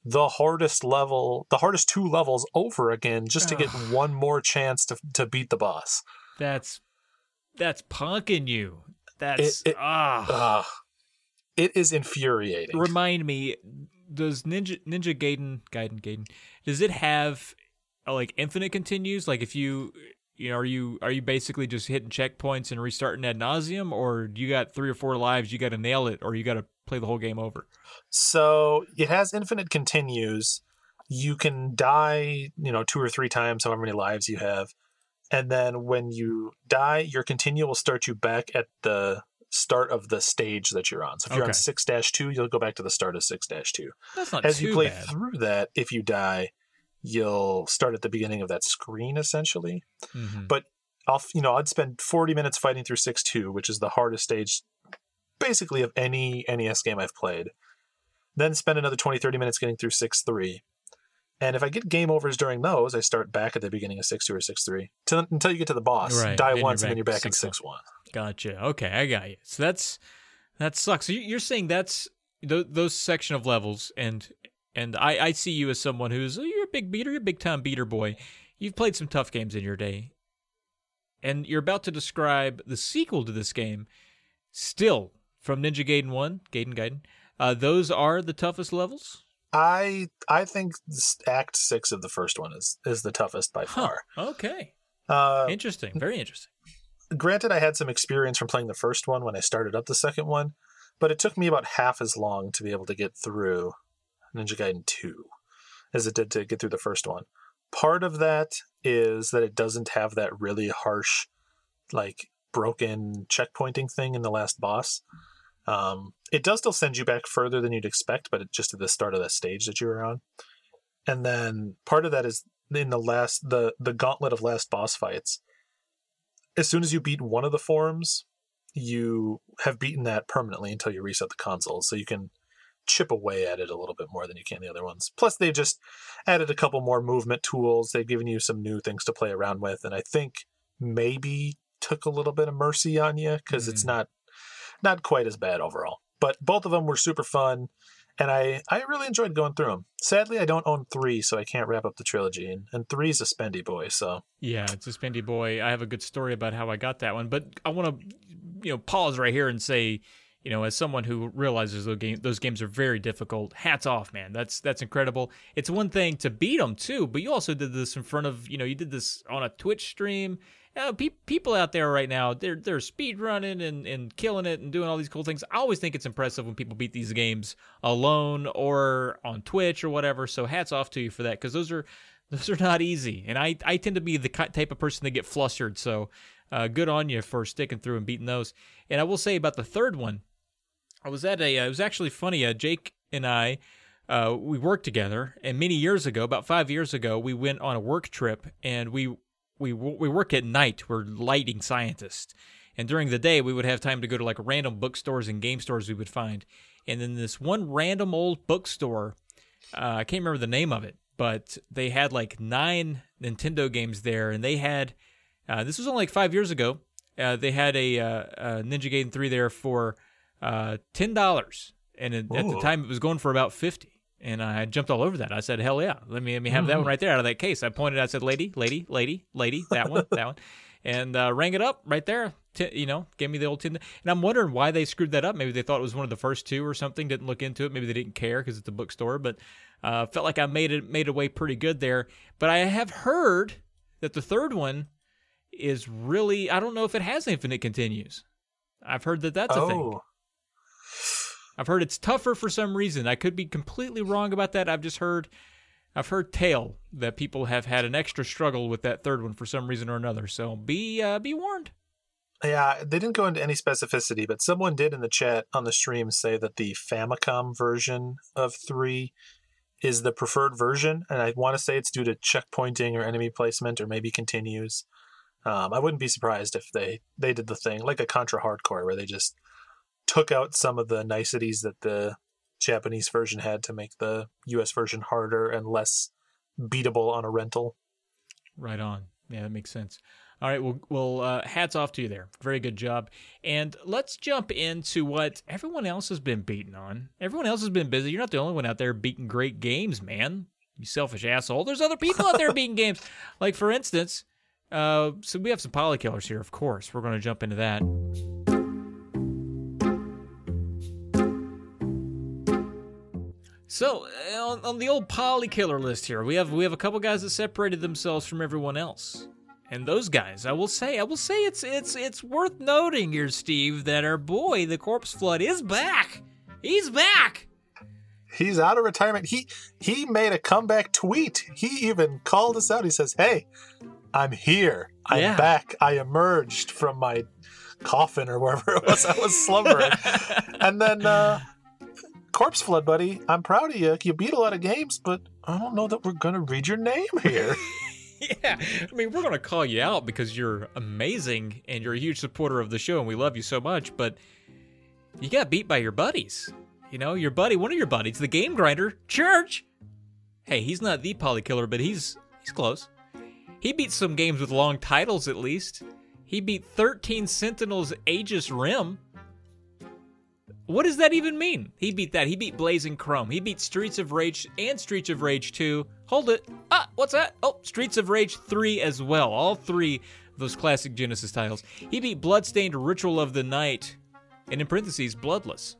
the hardest level, the hardest two levels over again just to get one more chance to to beat the boss. That's that's punking you. That's it, it, ah. Uh, it is infuriating. Remind me, does Ninja Ninja Gaiden Gaiden Gaiden does it have uh, like infinite continues? Like if you you know, are you are you basically just hitting checkpoints and restarting ad nauseum, or do you got three or four lives? You got to nail it, or you got to play the whole game over. So it has infinite continues. You can die, you know, two or three times, however many lives you have, and then when you die, your continue will start you back at the start of the stage that you're on. So if you're on six two, you'll go back to the start of six two. That's not as you play bad. through that. If you die, you'll start at the beginning of that screen essentially. Mm-hmm. But I'll you know I'd spend 40 minutes fighting through 6-2, which is the hardest stage basically of any NES game I've played. Then spend another 20 30 minutes getting through 6-3. And if I get game overs during those, I start back at the beginning of 6 2 or 6 3 until you get to the boss. Right. Die once, and then you're back in 6 1. Gotcha. Okay, I got you. So that's that sucks. So you're saying that's th- those section of levels, and and I, I see you as someone who's oh, you're a big beater, you're a big time beater boy. You've played some tough games in your day, and you're about to describe the sequel to this game, still from Ninja Gaiden One, Gaiden Gaiden. Uh, those are the toughest levels. I I think Act Six of the first one is is the toughest by far. Huh. Okay. Uh, interesting. Very interesting. Granted, I had some experience from playing the first one when I started up the second one, but it took me about half as long to be able to get through Ninja Gaiden 2 as it did to get through the first one. Part of that is that it doesn't have that really harsh, like broken checkpointing thing in the last boss. Um, it does still send you back further than you'd expect, but it, just at the start of the stage that you were on. And then part of that is in the last the the gauntlet of last boss fights. As soon as you beat one of the forms, you have beaten that permanently until you reset the console. So you can chip away at it a little bit more than you can the other ones. Plus, they've just added a couple more movement tools. They've given you some new things to play around with, and I think maybe took a little bit of mercy on you because mm. it's not not quite as bad overall. But both of them were super fun, and I I really enjoyed going through them. Sadly, I don't own three, so I can't wrap up the trilogy, and, and three's a spendy boy. So Yeah, it's a spendy boy. I have a good story about how I got that one, but I want to, you know, pause right here and say, you know, as someone who realizes those, game, those games are very difficult, hats off, man. That's that's incredible. It's one thing to beat them too, but you also did this in front of, you know, you did this on a Twitch stream. Pe- people out there right now, they're they're speed running and, and killing it and doing all these cool things. I always think it's impressive when people beat these games alone or on Twitch or whatever. So hats off to you for that because those are those are not easy. And I I tend to be the type of person that get flustered. So uh, good on you for sticking through and beating those. And I will say about the third one, I was at a. Uh, it was actually funny. Uh, Jake and I, uh, we worked together, and many years ago, about five years ago, we went on a work trip, and we we we work at night. We're lighting scientists, and during the day, we would have time to go to like random bookstores and game stores we would find. And then this one random old bookstore, uh, I can't remember the name of it, but they had like nine Nintendo games there, and they had. Uh, this was only like five years ago. Uh, they had a, uh, a Ninja Gaiden 3 there for uh, ten dollars, and it, at the time it was going for about fifty. And I jumped all over that. I said, "Hell yeah, let me let me have that one right there out of that case." I pointed. I said, "Lady, lady, lady, lady, that one, that one," and uh, rang it up right there. T- you know, gave me the old tin. And I'm wondering why they screwed that up. Maybe they thought it was one of the first two or something. Didn't look into it. Maybe they didn't care because it's a bookstore. But uh, felt like I made it made away pretty good there. But I have heard that the third one is really. I don't know if it has infinite continues. I've heard that that's a thing. I've heard it's tougher for some reason. I could be completely wrong about that. I've just heard I've heard tale that people have had an extra struggle with that third one for some reason or another. So be uh, be warned. Yeah, they didn't go into any specificity, but someone did in the chat on the stream say that the Famicom version of 3 is the preferred version, and I want to say it's due to checkpointing or enemy placement or maybe continues. Um, I wouldn't be surprised if they, they did the thing like a Contra Hard Corps where they just took out some of the niceties that the Japanese version had to make the US version harder and less beatable on a rental. Right on. Yeah, that makes sense. All right, well, well uh, hats off to you there. Very good job. And let's jump into what everyone else has been beating on. Everyone else has been busy. You're not the only one out there beating great games, man. You selfish asshole. There's other people out there <laughs> beating games. Like, for instance, uh, so we have some polykillers here, of course. We're going to jump into that. So uh, on, on the old poly killer list here, we have we have a couple guys that separated themselves from everyone else. And those guys, I will say, I will say it's it's it's worth noting here, Steve, that our boy, the Corpse Flood, is back. He's back. He's out of retirement. He he made a comeback tweet. He even called us out. He says, "Hey, I'm here. I'm Yeah. back. I emerged from my coffin or wherever it was I was slumbering." <laughs> and then uh Corpse Flood, buddy, I'm proud of you. You beat a lot of games, but I don't know that we're gonna read your name here. <laughs> yeah, I mean, we're gonna call you out because you're amazing and you're a huge supporter of the show, and we love you so much. But you got beat by your buddies. You know, your buddy, one of your buddies, the Game Grinder, Church. Hey, he's not the polykiller, but he's he's close. He beat some games with long titles, at least. He beat 13 Sentinels Aegis Rim. What does that even mean? He beat that. He beat Blazing Chrome. He beat Streets of Rage and Streets of Rage 2. Hold it. Ah, what's that? Oh, Streets of Rage 3 as well. All three those classic Genesis titles. He beat Bloodstained Ritual of the Night, and in parentheses, Bloodless.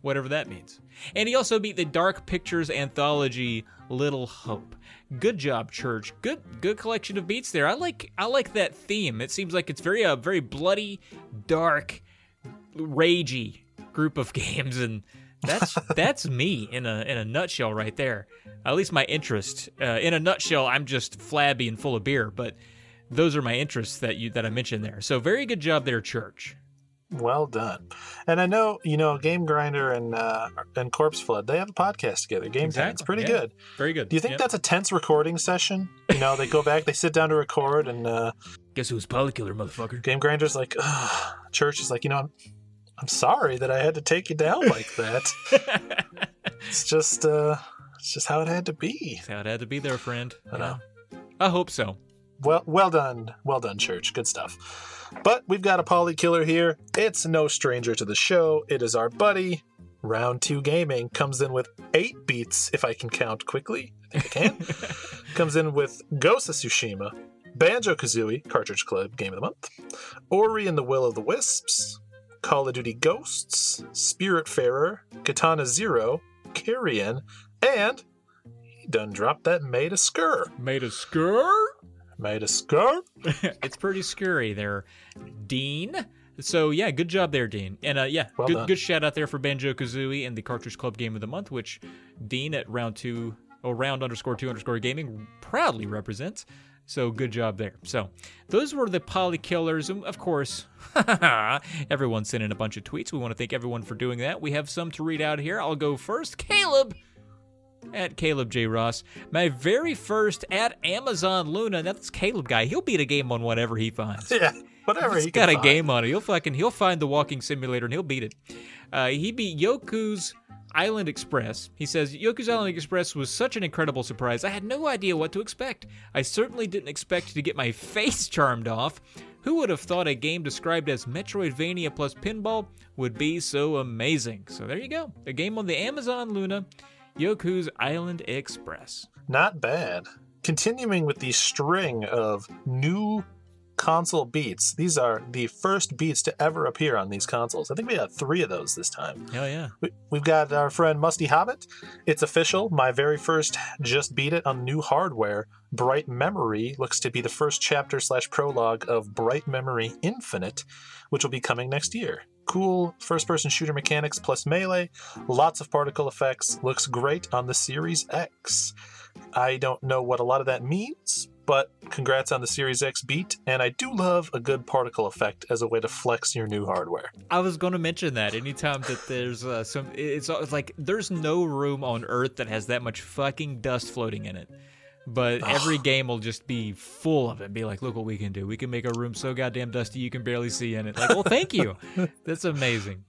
Whatever that means. And he also beat the Dark Pictures anthology Little Hope. Good job, Church. Good good collection of beats there. I like I like that theme. It seems like it's very uh, very bloody, dark, ragey group of <laughs> games and that's that's me in a in a nutshell right there. At least my interest. Uh, in a nutshell, I'm just flabby and full of beer, but those are my interests that you that I mentioned there. So very good job there, Church. well done. And I know, you know, Game Grinder and uh, and Corpse Flood, they have a podcast together. Game Time. It's pretty yeah. good. Very good. Do you think Yep. that's a tense recording session? You know, they go <laughs> back, they sit down to record, and uh, Guess who's polykiller, motherfucker? Game Grinder's like, Ugh. Church is like, you know, I'm, I'm sorry that I had to take you down like that. <laughs> it's just, uh, it's just how it had to be. That's how it had to be there, friend. I know. Yeah. I hope so. Well, well done, well done, Church. Good stuff. But we've got a poly killer here. It's no stranger to the show. It is our buddy. Round two gaming comes in with eight beats, if I can count quickly. I think I can. <laughs> comes in with Ghost of Tsushima, Banjo Kazooie, Cartridge Club Game of the Month, Ori and the Will of the Wisps, Call of Duty Ghosts, Spiritfarer, Katana Zero, Carrion, and he done dropped that Maid of Sker. Maid of Sker? Maid of Sker? <laughs> it's pretty scary there, Dean. So yeah, good job there, Dean. And uh, yeah, Well good good shout out there for Banjo Kazooie and the Cartridge Club Game of the Month, which Dean at round two or round underscore two underscore gaming proudly represents. So good job there. So those were the poly killers, and of course, <laughs> everyone sent in a bunch of tweets. We want to thank everyone for doing that. We have some to read out here. I'll go first. Caleb at Caleb J. Ross. My very first at Amazon Luna. That's Caleb guy, he'll beat a game on whatever he finds. <laughs> Yeah, whatever. He's he got a find. game on it. He'll fucking he'll find the walking simulator and he'll beat it. Uh, he beat Yoku's Island Express. He says Yoku's Island Express was such an incredible surprise. I had no idea what to expect. I certainly didn't expect to get my <laughs> face charmed off. Who would have thought a game described as Metroidvania plus pinball would be so amazing? So there you go. A game on the Amazon Luna, Yoku's Island Express. Not bad. Continuing with the string of new console beats. These are the first beats to ever appear on these consoles. I think we got three of those this time. Oh, yeah. We- We've got our friend Musty Hobbit. It's official. My very first just beat it on new hardware. Bright Memory looks to be the first chapter slash prologue of Bright Memory Infinite, which will be coming next year. Cool first person shooter mechanics plus melee, lots of particle effects, looks great on the Series X. I don't know what a lot of that means, but congrats on the Series X beat, and I do love a good particle effect as a way to flex your new hardware. I was going to mention that anytime that there's uh, some, it's, it's like there's no room on Earth that has that much fucking dust floating in it. But every game will just be full of it. Be like, look what we can do. We can make a room so goddamn dusty you can barely see in it. Like, well, thank you. <laughs> That's amazing.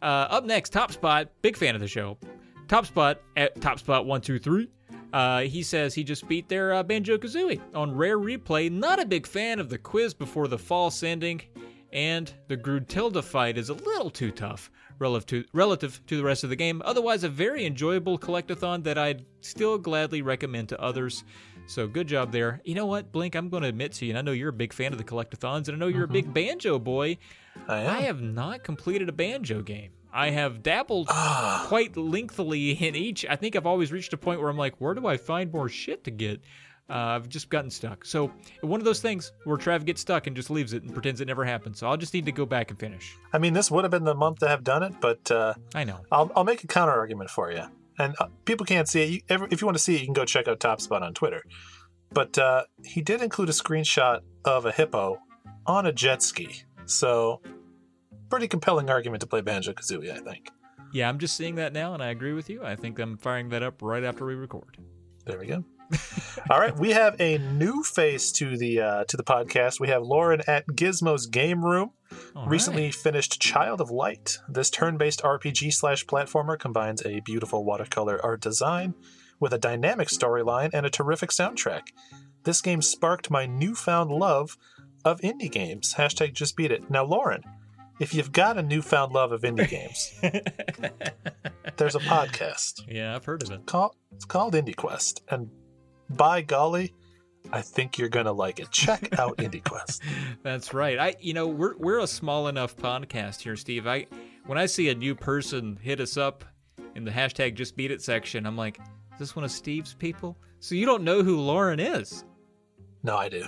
Uh, up next, Top Spot, big fan of the show. Top Spot at Top Spot one two three. Uh, he says he just beat their uh, Banjo Kazooie on Rare Replay. Not a big fan of the quiz before the false ending, and the Gruntilda fight is a little too tough relative to, relative to the rest of the game. Otherwise, a very enjoyable collectathon that I'd still gladly recommend to others. So good job there. You know what, Blink? I'm going to admit to you, and I know you're a big fan of the collectathons, and I know you're a big banjo boy. I. I have not completed a banjo game. I have dabbled Ah. quite lengthily in each. I think I've always reached a point where I'm like, where do I find more shit to get? Uh, I've just gotten stuck. So one of those things where Trav gets stuck and just leaves it and pretends it never happened. So I'll just need to go back and finish. I mean, this would have been the month to have done it, but uh, I know. I'll, I'll make a counter argument for you. And uh, people can't see it. You, every, if you want to see it, you can go check out Top Spot on Twitter. But uh, he did include a screenshot of a hippo on a jet ski. So, pretty compelling argument to play Banjo Kazooie, I think. Yeah, I'm just seeing that now, and I agree with you. I think I'm firing that up right after we record. There we go. <laughs> All right, we have a new face to the uh, to the podcast. We have Lauren at Gizmo's Game Room. All recently right. finished Child of Light. This turn-based RPG slash platformer combines a beautiful watercolor art design with a dynamic storyline and a terrific soundtrack. This game sparked my newfound love of indie games. Hashtag just beat it. Now, Lauren, if you've got a newfound love of indie games, <laughs> there's a podcast yeah, I've heard of it. called it's called Indie Quest, and by golly, I think you're gonna like it. Check <laughs> out Indie Quest. That's right. I, you know, we're we're a small enough podcast here, Steve. I, when I see a new person hit us up in the hashtag Just Beat It section, I'm like, is this one of Steve's people? So you don't know who Lauren is? No, I do.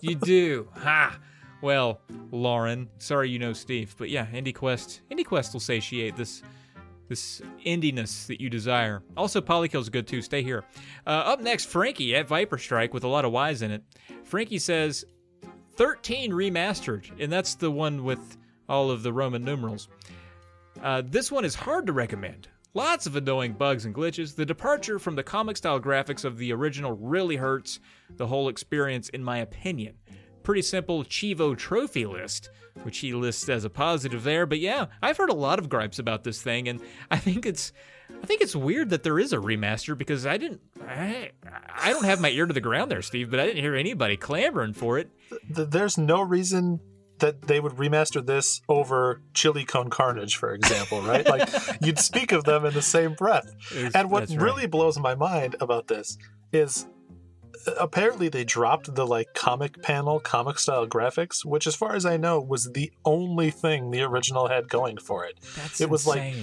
You do. Ha. Well, Lauren, sorry you know Steve, but yeah, IndieQuest, IndieQuest will satiate this this indiness that you desire. Also, Polykill's good too. Stay here. Uh, up next, Frankie at Viper Strike with a lot of Y's in it. Frankie says 13 remastered, and that's the one with all of the Roman numerals. Uh, this one is hard to recommend. Lots of annoying bugs and glitches. The departure from the comic style graphics of the original really hurts the whole experience, in my opinion. Pretty simple Chivo trophy list, which he lists as a positive there. But yeah, I've heard a lot of gripes about this thing, and I think it's, I think it's weird that there is a remaster because I didn't, I, I don't have my ear to the ground there, Steve, but I didn't hear anybody clamoring for it. There's no reason that they would remaster this over Chili Con Carnage, for example, right? like <laughs> you'd speak of them in the same breath. It's- And what that's right. really blows my mind about this is apparently they dropped the like comic panel, comic style graphics, which as far as I know was the only thing the original had going for it. That's it was like-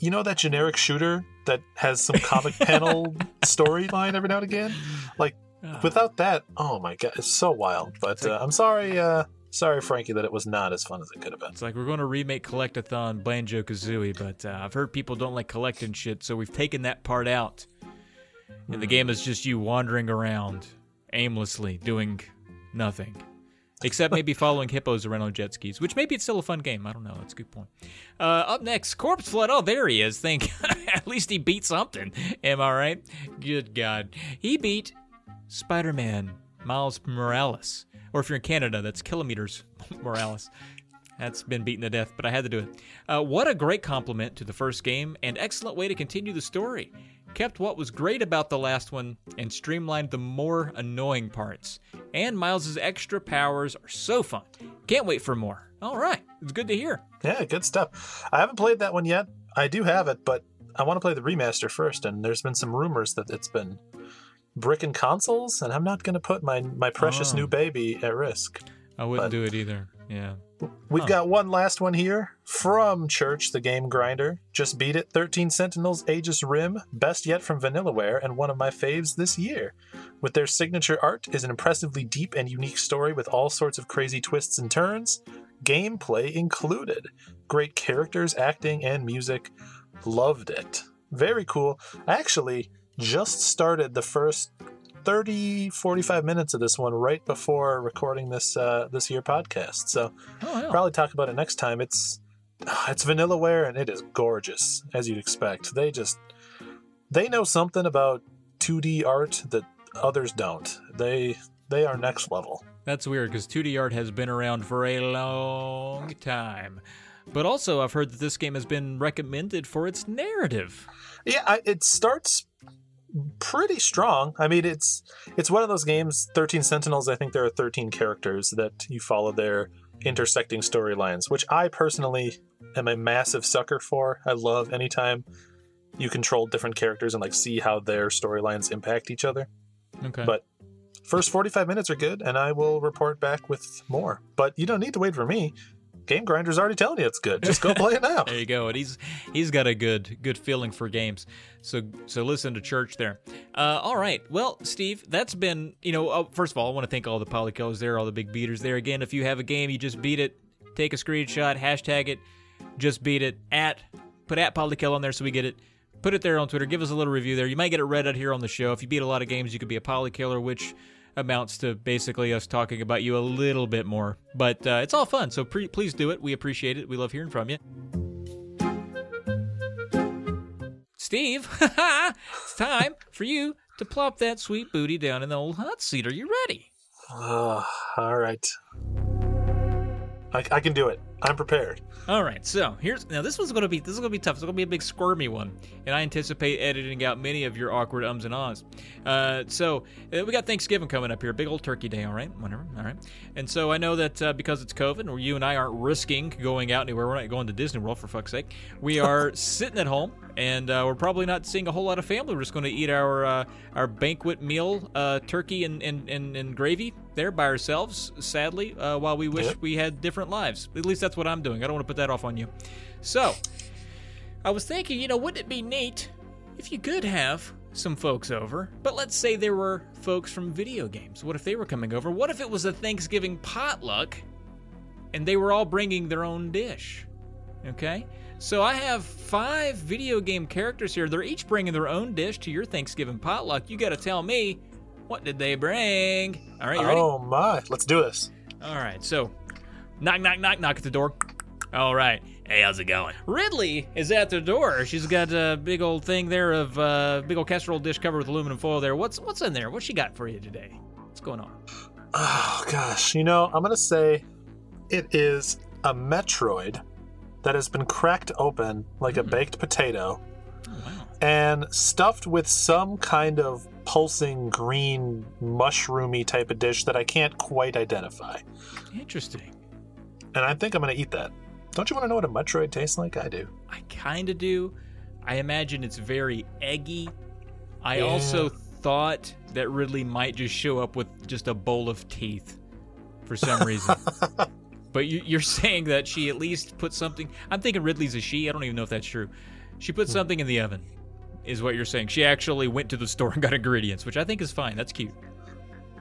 You know that generic shooter that has some comic panel <laughs> storyline every now and again? Like without that, oh my god, it's so wild. But like- uh, I'm sorry uh sorry Frankie that it was not as fun as it could have been. It's like we're going to remake Collectathon Banjo Kazooie, but uh, I've heard people don't like collecting shit, so we've taken that part out. And the game is just you wandering around aimlessly doing nothing. Except maybe <laughs> following hippos around on jet skis, which maybe it's still a fun game. I don't know. That's a good point. Uh, up next, Corpse Flood. Oh, there he is. Think <laughs> at least he beat something. Am I right? Good God. He beat Spider Man Miles Morales. Or if you're in Canada, that's Kilometers <laughs> Morales. That's been beaten to death, but I had to do it. Uh, what a great compliment to the first game, and excellent way to continue the story. Kept what was great about the last one and streamlined the more annoying parts. And Miles's extra powers are so fun. Can't wait for more. All right, it's good to hear. Yeah, good stuff. I haven't played that one yet. I do have it, but I want to play the remaster first, and there's been some rumors that it's been bricking consoles, and I'm not going to put my my precious Oh. new baby at risk. I wouldn't But- do it either. Yeah. We've Huh. got one last one here from Church, the game grinder. Just beat it. 13 Sentinels Aegis Rim, best yet from Vanillaware, and one of my faves this year. With their signature art is an impressively deep and unique story with all sorts of crazy twists and turns, gameplay included. Great characters, acting, and music. Loved it. Very cool. I actually just started the first 30 45 minutes of this one right before recording this uh this year podcast so Oh, yeah. probably talk about it next time. It's <sighs> it's Vanillaware and it is gorgeous as you'd expect. They just they know something about 2D art that others don't. They they are next level. That's weird because 2D art has been around for a long time. But also, I've heard that this game has been recommended for its narrative. Yeah, I, it starts pretty strong. I mean, it's it's one of those games. Thirteen Sentinels. I think there are thirteen characters that you follow their intersecting storylines, which I personally am a massive sucker for. I love anytime you control different characters and like see how their storylines impact each other. Okay. But first 45 minutes are good and I will report back with more. But you don't need to wait for me. Game Grinder's already telling you it's good. Just go play it now. <laughs> There you go. And he's he's got a good good feeling for games. So so listen to church there. Uh, all right. Well, Steve, that's been you know. Uh, first of all, I want to thank all the polykills there, all the big beaters there. Again, if you have a game, you just beat it. Take a screenshot, hashtag it, just beat it at put at polykill on there so we get it. Put it there on Twitter. Give us a little review there. You might get it read out here on the show. If you beat a lot of games, you could be a polykiller, which amounts to basically us talking about you a little bit more. But uh, it's all fun, so pre- please do it. We appreciate it. We love hearing from you. Steve, <laughs> it's time for you to plop that sweet booty down in the old hot seat. Are you ready? Ah, all right. I, I can do it. I'm prepared. All right, so here's now. This one's gonna be this is gonna be tough. It's gonna be a big squirmy one, and I anticipate editing out many of your awkward ums and ahs. Uh, so uh, we got Thanksgiving coming up here, big old Turkey Day. All right, whatever. All right, and so I know that uh, because it's COVID, or you and I aren't risking going out anywhere. We're not going to Disney World for fuck's sake. We <laughs> are sitting at home, and uh, we're probably not seeing a whole lot of family. We're just going to eat our uh, our banquet meal, uh, turkey and, and, and, and gravy there by ourselves. Sadly, uh, while we wish Yep. we had different lives. At least that's what I'm doing. I don't want to put that off on you. So, I was thinking, you know, wouldn't it be neat if you could have some folks over? But let's say there were folks from video games. What if they were coming over? What if it was a Thanksgiving potluck and they were all bringing their own dish? Okay? So I have five video game characters here. They're each bringing their own dish to your Thanksgiving potluck. You got to tell me what did they bring? All right, you ready? Oh my. Let's do this. All right, so knock, knock, knock, knock at the door. All right. Hey, how's it going? Ridley is at the door. She's got a big old thing there of uh, big old casserole dish covered with aluminum foil. There. What's what's in there? What's she got for you today? What's going on? Oh gosh. You know, I'm gonna say it is a Metroid that has been cracked open like a Mm. baked potato Oh wow. and stuffed with some kind of pulsing green mushroomy type of dish that I can't quite identify. Interesting. And I think I'm going to eat that. Don't you want to know what a Metroid tastes like? I do. I kind of do. I imagine it's very eggy. I Yeah. also thought that Ridley might just show up with just a bowl of teeth for some reason. <laughs> but you, you're saying that she at least put something. I'm thinking Ridley's a she. I don't even know if that's true. She put something in the oven, is what you're saying. She actually went to the store and got ingredients, which I think is fine. That's cute.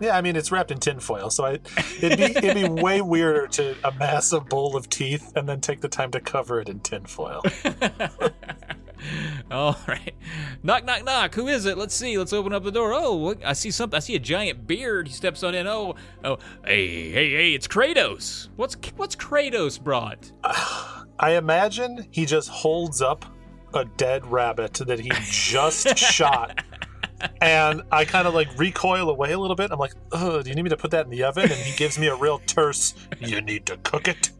Yeah, I mean it's wrapped in tinfoil, so I, it'd be it'd be way weirder to amass a bowl of teeth and then take the time to cover it in tinfoil. <laughs> All right. Knock, knock, knock. Who is it? Let's see. Let's open up the door. Oh, look, I see something. I see a giant beard. He steps on in. Oh, oh, hey, hey, hey! It's Kratos. What's what's Kratos brought? <sighs> I imagine he just holds up a dead rabbit that he just <laughs> shot. And I kind of like recoil away a little bit. I'm like, oh, do you need me to put that in the oven? And he gives me a real terse, you need to cook it.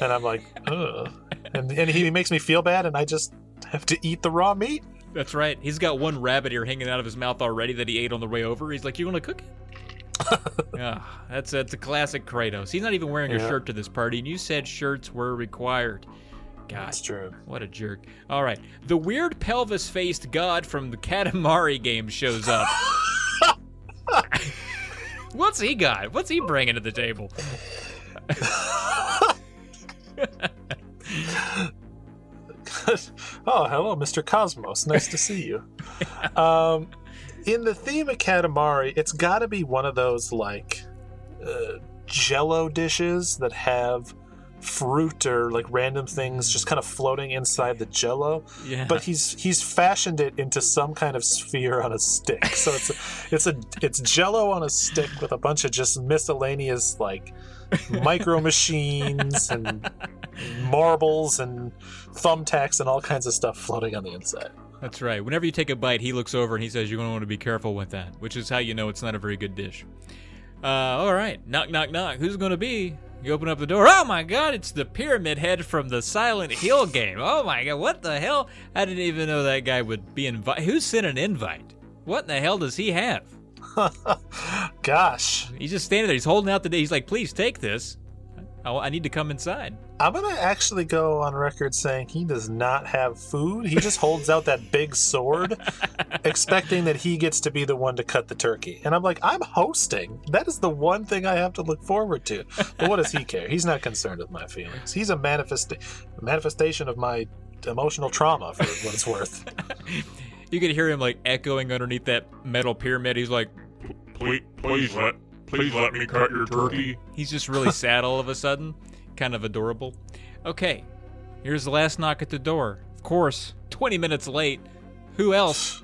And I'm like, ugh. And, and he makes me feel bad, and I just have to eat the raw meat. That's right. He's got one rabbit ear hanging out of his mouth already that he ate on the way over. He's like, "You want to cook it?" <laughs> Ah, that's that's a classic Kratos. He's not even wearing a shirt to this party, and you said shirts were required. God, That's true. What a jerk. All right. The weird pelvis faced god from the <laughs> Katamari game shows up. <laughs> What's he got? What's he bringing to the table? <laughs> oh, hello, Mr. Cosmos. Nice to see you. Um, in the theme of Katamari, it's got to be one of those like uh, Jello dishes that have fruit or like random things just kind of floating inside the Jello. Yeah. But he's he's fashioned it into some kind of sphere on a stick. So it's a, it's a it's Jello on a stick with a bunch of just miscellaneous like micro machines and marbles and thumbtacks and all kinds of stuff floating on the inside. That's right. Whenever you take a bite, he looks over and he says, You're going to want to be careful with that, which is how you know it's not a very good dish. Uh, all right. Knock, knock, knock. Who's going to be? You open up the door. Oh my god, it's the Pyramid Head from the Silent Hill game. Oh my god, what the hell? I didn't even know that guy would be invited. Who sent an invite? What in the hell does he have? <laughs> Gosh, He's just standing there. He's holding out the day. He's like, Please take this. I, I need to come inside. I'm gonna actually go on record saying he does not have food. He just holds out that big sword, <laughs> expecting that he gets to be the one to cut the turkey. And I'm like, I'm hosting. That is the one thing I have to look forward to. But what does he care? He's not concerned with my feelings. He's a manifest manifestation of my emotional trauma for what it's worth. <laughs> You could hear him like echoing underneath that metal pyramid. He's like, Please, please let, please let me cut your turkey. He's just really sad all of a sudden. Kind of adorable. Okay, here's the last knock at the door. Of course, 20 minutes late. Who else?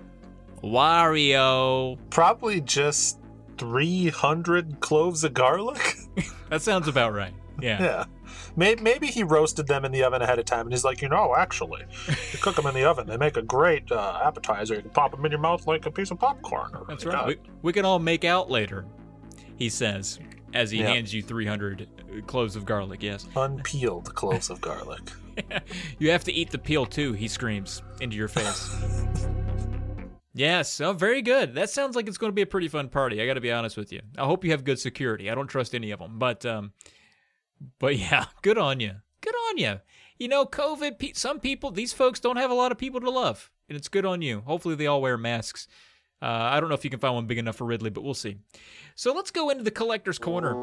Wario. Probably just 300 cloves of garlic. <laughs> That sounds about right. Yeah. Yeah. Maybe, maybe he roasted them in the oven ahead of time, and he's like, you know, actually, you cook them in the oven. They make a great uh, appetizer. You can pop them in your mouth like a piece of popcorn. That's right. We, we can all make out later, he says, as he Yeah. hands you 300 cloves of garlic. Yes. Unpeeled <laughs> cloves of garlic. You have to eat the peel too, he screams into your face. <laughs> yes, oh, very good. That sounds like it's going to be a pretty fun party. I got to be honest with you. I hope you have good security. I don't trust any of them, but um, but <laughs> yeah, good on you. Good on you. You know, COVID. Some people, these folks, don't have a lot of people to love, and it's good on you. Hopefully, they all wear masks. Uh, I don't know if you can find one big enough for Ridley, but we'll see. So let's go into the collector's corner.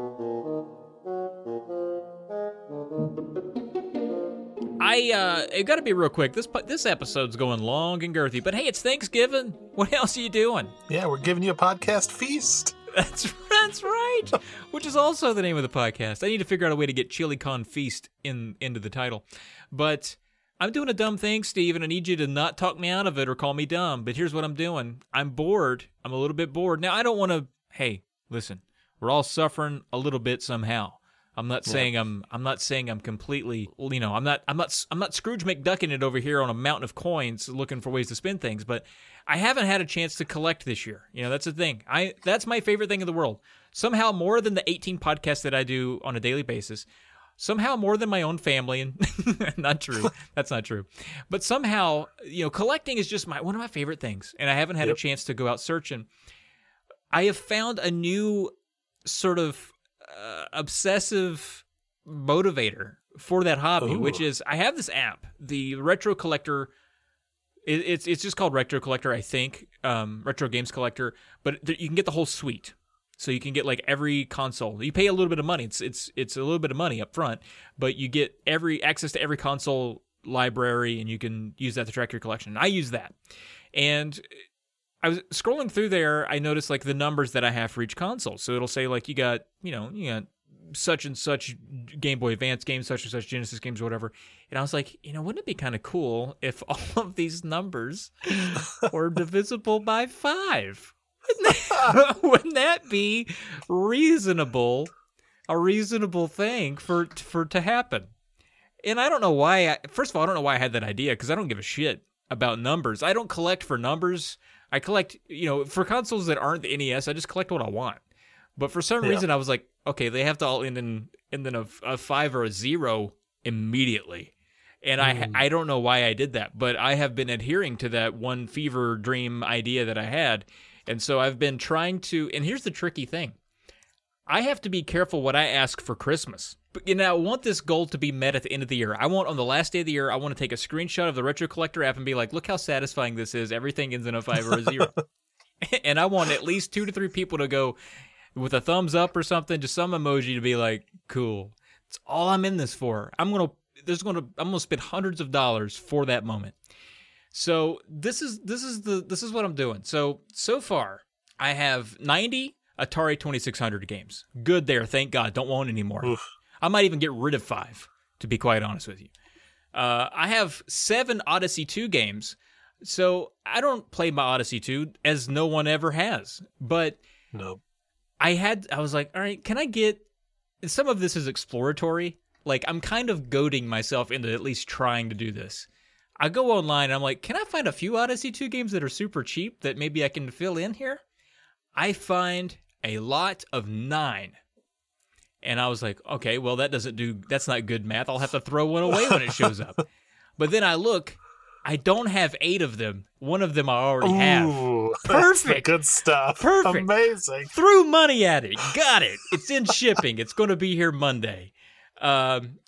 I uh, it got to be real quick. This this episode's going long and girthy, but hey, it's Thanksgiving. <laughs> What else are you doing? Yeah, we're giving you a podcast feast. <laughs> That's that's right. <laughs> Which is also the name of the podcast. I need to figure out a way to get Chili Con Feast in into the title. But I'm doing a dumb thing, Steve, and I need you to not talk me out of it or call me dumb. But here's what I'm doing. I'm bored. I'm a little bit bored. Now I don't want to hey, listen. We're all suffering a little bit somehow. I'm not saying I'm I'm not saying I'm completely you know, I'm not I'm not I'm not Scrooge McDucking it over here on a mountain of coins looking for ways to spend things, but I haven't had a chance to collect this year. You know, that's the thing. I that's my favorite thing in the world. Somehow more than the 18 podcasts that I do on a daily basis. Somehow more than my own family and <laughs> not true. That's not true. But somehow, you know, collecting is just my one of my favorite things and I haven't had Yep. a chance to go out searching. I have found a new sort of uh, obsessive motivator for that hobby, Ooh. which is I have this app, the Retro Collector. It, it's it's just called Retro Collector, I think, um, Retro Games Collector. But you can get the whole suite, so you can get like every console. You pay a little bit of money. It's it's it's a little bit of money up front, but you get every access to every console library, and you can use that to track your collection. I use that, and I was scrolling through there. I noticed like the numbers that I have for each console. So it'll say like you got you know you got such and such Game Boy Advance games, such and such Genesis games, whatever. And I was like, you know, wouldn't it be kind of cool if <laughs> all of these numbers were divisible by five? Wouldn't that, <laughs> wouldn't that be reasonable? A reasonable thing for for to happen. And I don't know why. I, first of all, I don't know why I had that idea because I don't give a shit about numbers. I don't collect for numbers. I collect, you know, for consoles that aren't the NES. I just collect what I want. But for some Yeah. reason, I was like, okay, they have to all end in and then a, a five or a zero immediately. And I Mm. I don't know why I did that, but I have been adhering to that one fever dream idea that I had, and so I've been trying to. And here's the tricky thing: I have to be careful what I ask for Christmas. But you know, I want this goal to be met at the end of the year. I want on the last day of the year, I want to take a screenshot of the Retro Collector app and be like, "Look how satisfying this is. Everything ends in a five or a zero. <laughs> and I want at least two to three people to go with a thumbs up or something, just some emoji to be like, "Cool." It's all I'm in this for. I'm gonna there's gonna I'm gonna spend hundreds of dollars for that moment. So this is this is the this is what I'm doing. So so far I have 90 Atari 2600 games. Good there, thank God. Don't want any more. Oof. I might even get rid of five, to be quite honest with you. Uh, I have seven Odyssey 2 games, so I don't play my Odyssey 2 as no one ever has. But No. I had I was like, all right, can I get some of this is exploratory. Like I'm kind of goading myself into at least trying to do this. I go online and I'm like, can I find a few Odyssey 2 games that are super cheap that maybe I can fill in here? I find a lot of 9. And I was like, okay, well that doesn't do that's not good math. I'll have to throw one away when it shows up. <laughs> but then I look, I don't have 8 of them. One of them I already have. <laughs> Ooh, the Perfect. good stuff. Perfect. Amazing. threw money at it. Got it. It's in shipping. It's going to be here Monday. Um,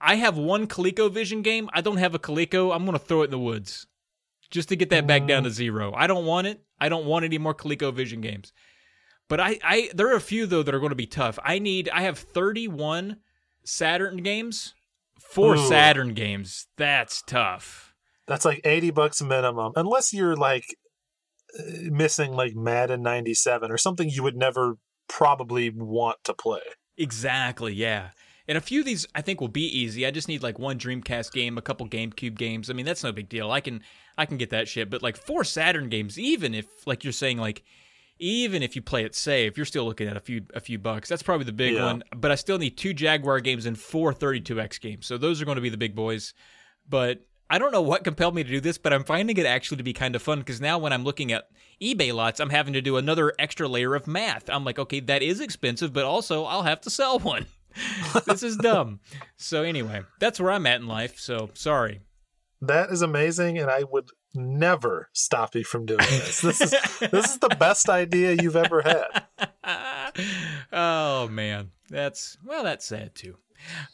I have one ColecoVision game. I don't have a Coleco. I'm going to throw it in the woods just to get that back down to mm. zero. I don't want it. I don't want any more ColecoVision games. But I, I, there are a few though that are going to be tough. I need. I have 31 Saturn games. Four Ooh. Saturn games. That's tough. That's like 80 bucks minimum. Unless you're like missing like Madden 97 or something you would never probably want to play. Exactly, yeah. And a few of these I think will be easy. I just need like one Dreamcast game, a couple GameCube games. I mean, that's no big deal. I can I can get that shit. But like four Saturn games, even if like you're saying like even if you play it safe, you're still looking at a few a few bucks. That's probably the big Yeah. one. But I still need two Jaguar games and four 32X games. So those are going to be the big boys. But I don't know what compelled me to do this, but I'm finding it actually to be kind of fun because now when I'm looking at eBay lots, I'm having to do another extra layer of math. I'm like, okay, that is expensive, but also I'll have to sell one. <laughs> <laughs> this is dumb. So anyway, that's where I'm at in life. So sorry. That is amazing and I would never stop you from doing this. This is this is the best idea you've ever had. <laughs> oh man, that's well, that's sad too.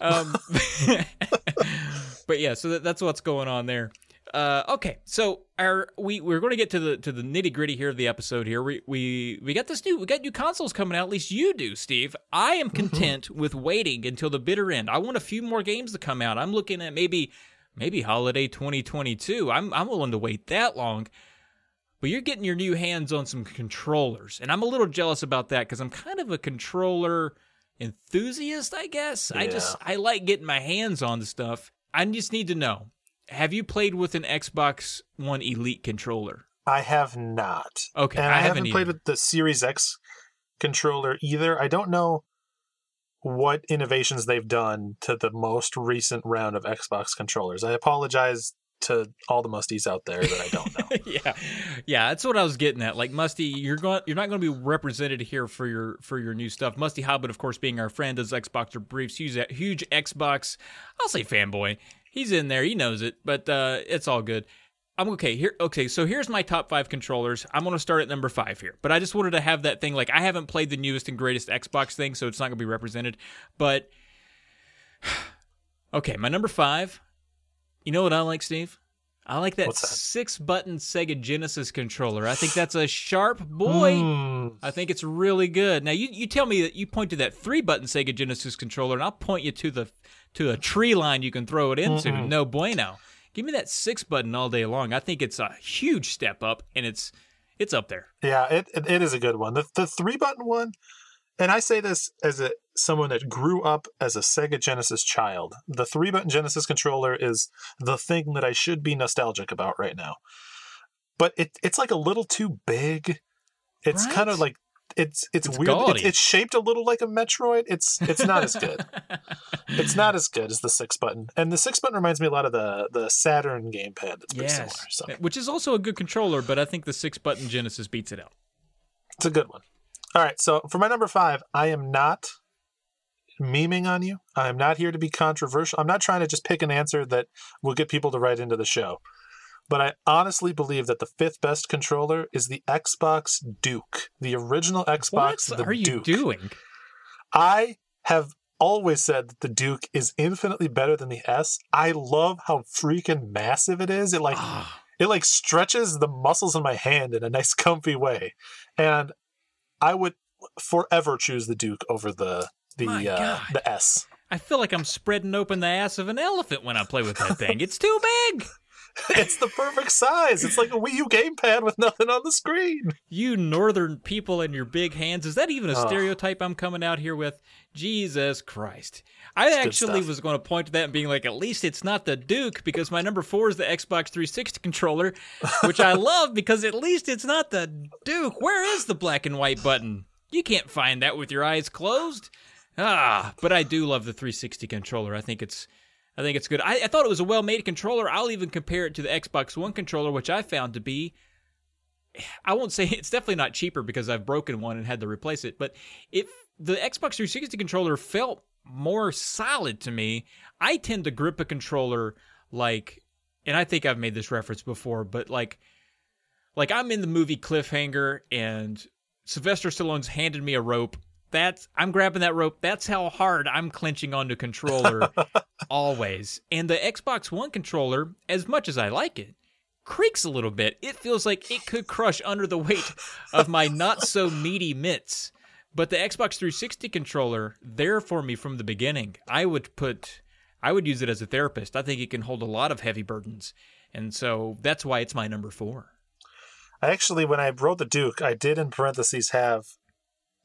Um, <laughs> but yeah, so that, that's what's going on there. Uh, okay, so our we we're going to get to the to the nitty gritty here of the episode. Here we we we got this new we got new consoles coming out. At least you do, Steve. I am content with waiting until the bitter end. I want a few more games to come out. I'm looking at maybe maybe holiday 2022. I'm I'm willing to wait that long. But you're getting your new hands on some controllers, and I'm a little jealous about that because I'm kind of a controller enthusiast, I guess. I just I like getting my hands on the stuff. I just need to know: Have you played with an Xbox One Elite controller? I have not. Okay, and I I, haven't haven't played with the Series X controller either. I don't know what innovations they've done to the most recent round of Xbox controllers. I apologize to all the musties out there that I don't know. <laughs> yeah, yeah, that's what I was getting at. Like Musty, you're going, you're not going to be represented here for your for your new stuff. Musty Hobbit, of course, being our friend, does Xbox or briefs. Huge, huge Xbox, I'll say fanboy. He's in there, he knows it, but uh, it's all good. I'm okay here. Okay, so here's my top five controllers. I'm going to start at number five here, but I just wanted to have that thing. Like I haven't played the newest and greatest Xbox thing, so it's not going to be represented. But <sighs> Okay, my number five. You know what I like, Steve? I like that, that? six button Sega Genesis controller. I think that's a sharp boy. Hmm. I think it's really good. Now you, you tell me that you point to that three button Sega Genesis controller, and I'll point you to the to a tree line you can throw it into. Mm-mm. No bueno. Give me that six button all day long. I think it's a huge step up, and it's it's up there. Yeah, it, it it is a good one. The the three button one, and I say this as a someone that grew up as a Sega Genesis child. The three button Genesis controller is the thing that I should be nostalgic about right now. But it it's like a little too big. It's kind of like it's it's, It's weird. It's, it's shaped a little like a Metroid. It's it's not as good. <laughs> it's not as good as the six button. And the six button reminds me a lot of the the Saturn gamepad. That's pretty similar. So which is also a good controller, but I think the six button Genesis beats it out. It's a good one. All right, so for my number five, I am not memeing on you. I am not here to be controversial. I'm not trying to just pick an answer that will get people to write into the show. But I honestly believe that the fifth best controller is the Xbox Duke, the original Xbox. what the are you Duke. doing? I have always said that the Duke is infinitely better than the S. I love how freaking massive it is. It like Ah, it like stretches the muscles in my hand in a nice <laughs> comfy way and i would forever choose the duke over the the uh, the s I feel like I'm spreading open the ass of an elephant when I play with that thing. It's too big. <laughs> it's the perfect size it's like a wii u gamepad with nothing on the screen You northern people and your big hands. Is that even a Ugh. stereotype I'm coming out here with? Jesus Christ. I good actually was going to point to that and being like, at least it's not the Duke because my number four is the Xbox 360 controller, which I <laughs> love because at least it's not the Duke. Where is the black and white button? You can't find that with your eyes closed. Ah, but I do love the 360 controller. I think it's I think it's good. I, I thought it was a well-made controller. I'll even compare it to the Xbox One controller, which I found to be I won't say <laughs> it's definitely not cheaper because I've broken one and had to replace it, but if the Xbox 360 controller felt more solid to me, I tend to grip a controller like and I think I've made this reference before, but like like I'm in the movie Cliffhanger and Sylvester Stallone's handed me a rope. That's I'm grabbing that rope. That's how hard I'm clenching onto controller <laughs> always. And the Xbox One controller, as much as I like it, creaks a little bit. It feels like it could crush under the weight of my not so meaty mitts. But the Xbox 360 controller, there for me from the beginning. I would put, I would use it as a therapist. I think it can hold a lot of heavy burdens. And so that's why it's my number four. i actually when i wrote the duke i did in parentheses have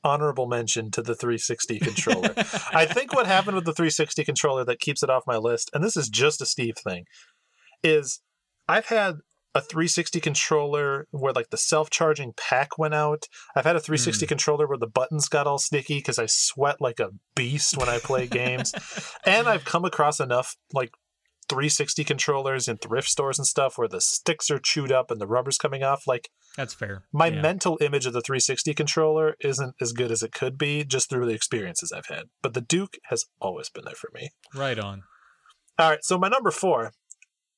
honorable mention to the 360 <laughs> controller i think what happened with the 360 controller that keeps it off my list and this is just a steve thing is i've had a 360 controller where like the self-charging pack went out. I've had a 360 hmm. controller where the buttons got all sticky because I sweat like a beast when I play games. And I've come across enough like 360 controllers in thrift stores and stuff where the sticks are chewed up and the rubber's coming off. Like That's fair. my Yeah. mental image of the 360 controller isn't as good as it could be just through the experiences I've had. But the Duke has always been there for me. Right on. All right, so my number four,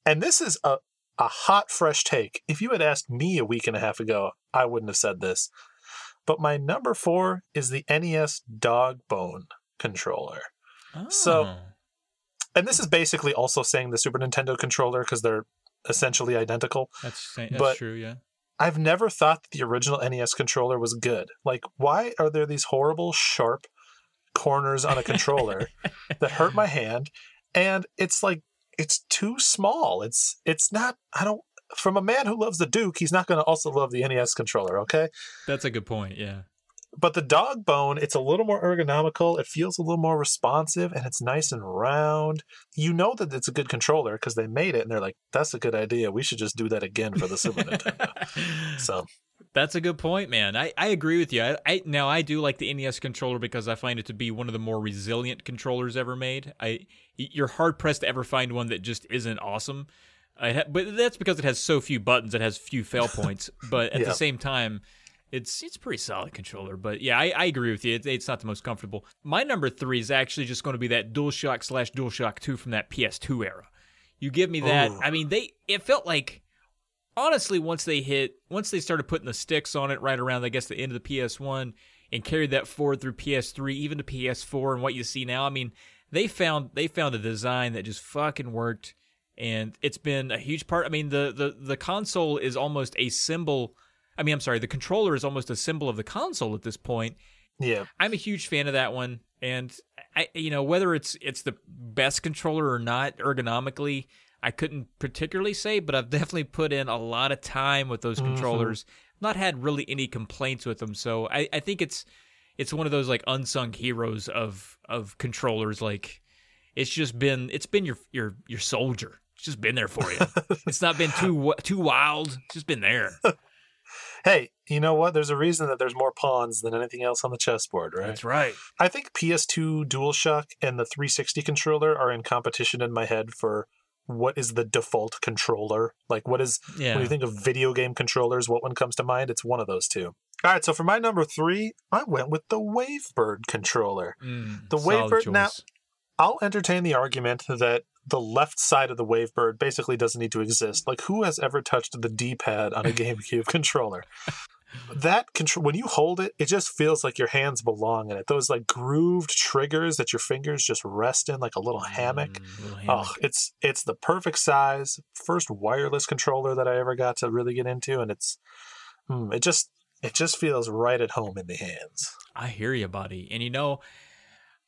and this is a, a hot, fresh take. If you had asked me a week and a half ago, I wouldn't have said this. But my number four is the NES Dog Bone controller. So- Oh. And this is basically also saying the Super Nintendo controller because they're essentially identical. that's that's but- true. Yeah. I've never thought that the original NES controller was good. Like, why are there these horrible, sharp corners on a controller <laughs> that hurt my hand? And it's like it's too small. It's it's not. I don't. From a man who loves the Duke, he's not going to also love the NES controller. Okay, That's a good point. Yeah. But the dog bone, it's a little more ergonomical. It feels a little more responsive, and it's nice and round. You know that it's a good controller because they made it, and they're like, "That's a good idea. We should just do that again for the Super Nintendo." <laughs> So That's a good point, man. I, I agree with you. I, I now I do like the NES controller because I find it to be one of the more resilient controllers ever made. I you're hard pressed to ever find one that just isn't awesome. I ha- but that's because it has so few buttons. It has few fail points. But at Yeah. the same time, it's it's a pretty solid controller. But yeah, I, I agree with you. It, it's not the most comfortable. My number three is actually just going to be that DualShock slash DualShock Two from that PS2 era. You give me that. Ooh. I mean, they it felt like honestly, once they hit, once they started putting the sticks on it right around, I guess, the end of the PS1 and carried that forward through PS3, even to PS4, and what you see now, I mean, they found they found a design that just fucking worked, and it's been a huge part. I mean, the the the console is almost a symbol. I mean, I'm sorry, the controller is almost a symbol of the console at this point. Yeah. I'm a huge fan of that one, and I, you know, whether it's it's the best controller or not ergonomically, I couldn't particularly say, but I've <laughs> definitely put in a lot of time with those mm-hmm. controllers. Not had really any complaints with them, so I, I think it's it's one of those like unsung heroes of of controllers. Like it's just been it's been your your your soldier. It's just been there for you. <laughs> it's not been too too wild. It's just been there. <laughs> Hey, you know what? There's a reason that there's more pawns than anything else on the chessboard, right? That's right. I think PS2 DualShock and the 360 controller are in competition in my head for what is the default controller. Like, what is Yeah. when you think of video game controllers? What one comes to mind? It's one of those two. All right, so for my number three, I went with the Wavebird controller. Mm, The Wavebird- now- I'll entertain the argument that the left side of the Wavebird basically doesn't need to exist. Like, who has ever touched the D pad on a GameCube <laughs> controller? That control, when you hold it, it just feels like your hands belong in it. Those like grooved triggers that your fingers just rest in, like a little hammock. Mm, little Oh, it's it's the perfect size. First wireless controller that I ever got to really get into, and it's mm, it just it just feels right at home in the hands. I hear you, buddy. And you know,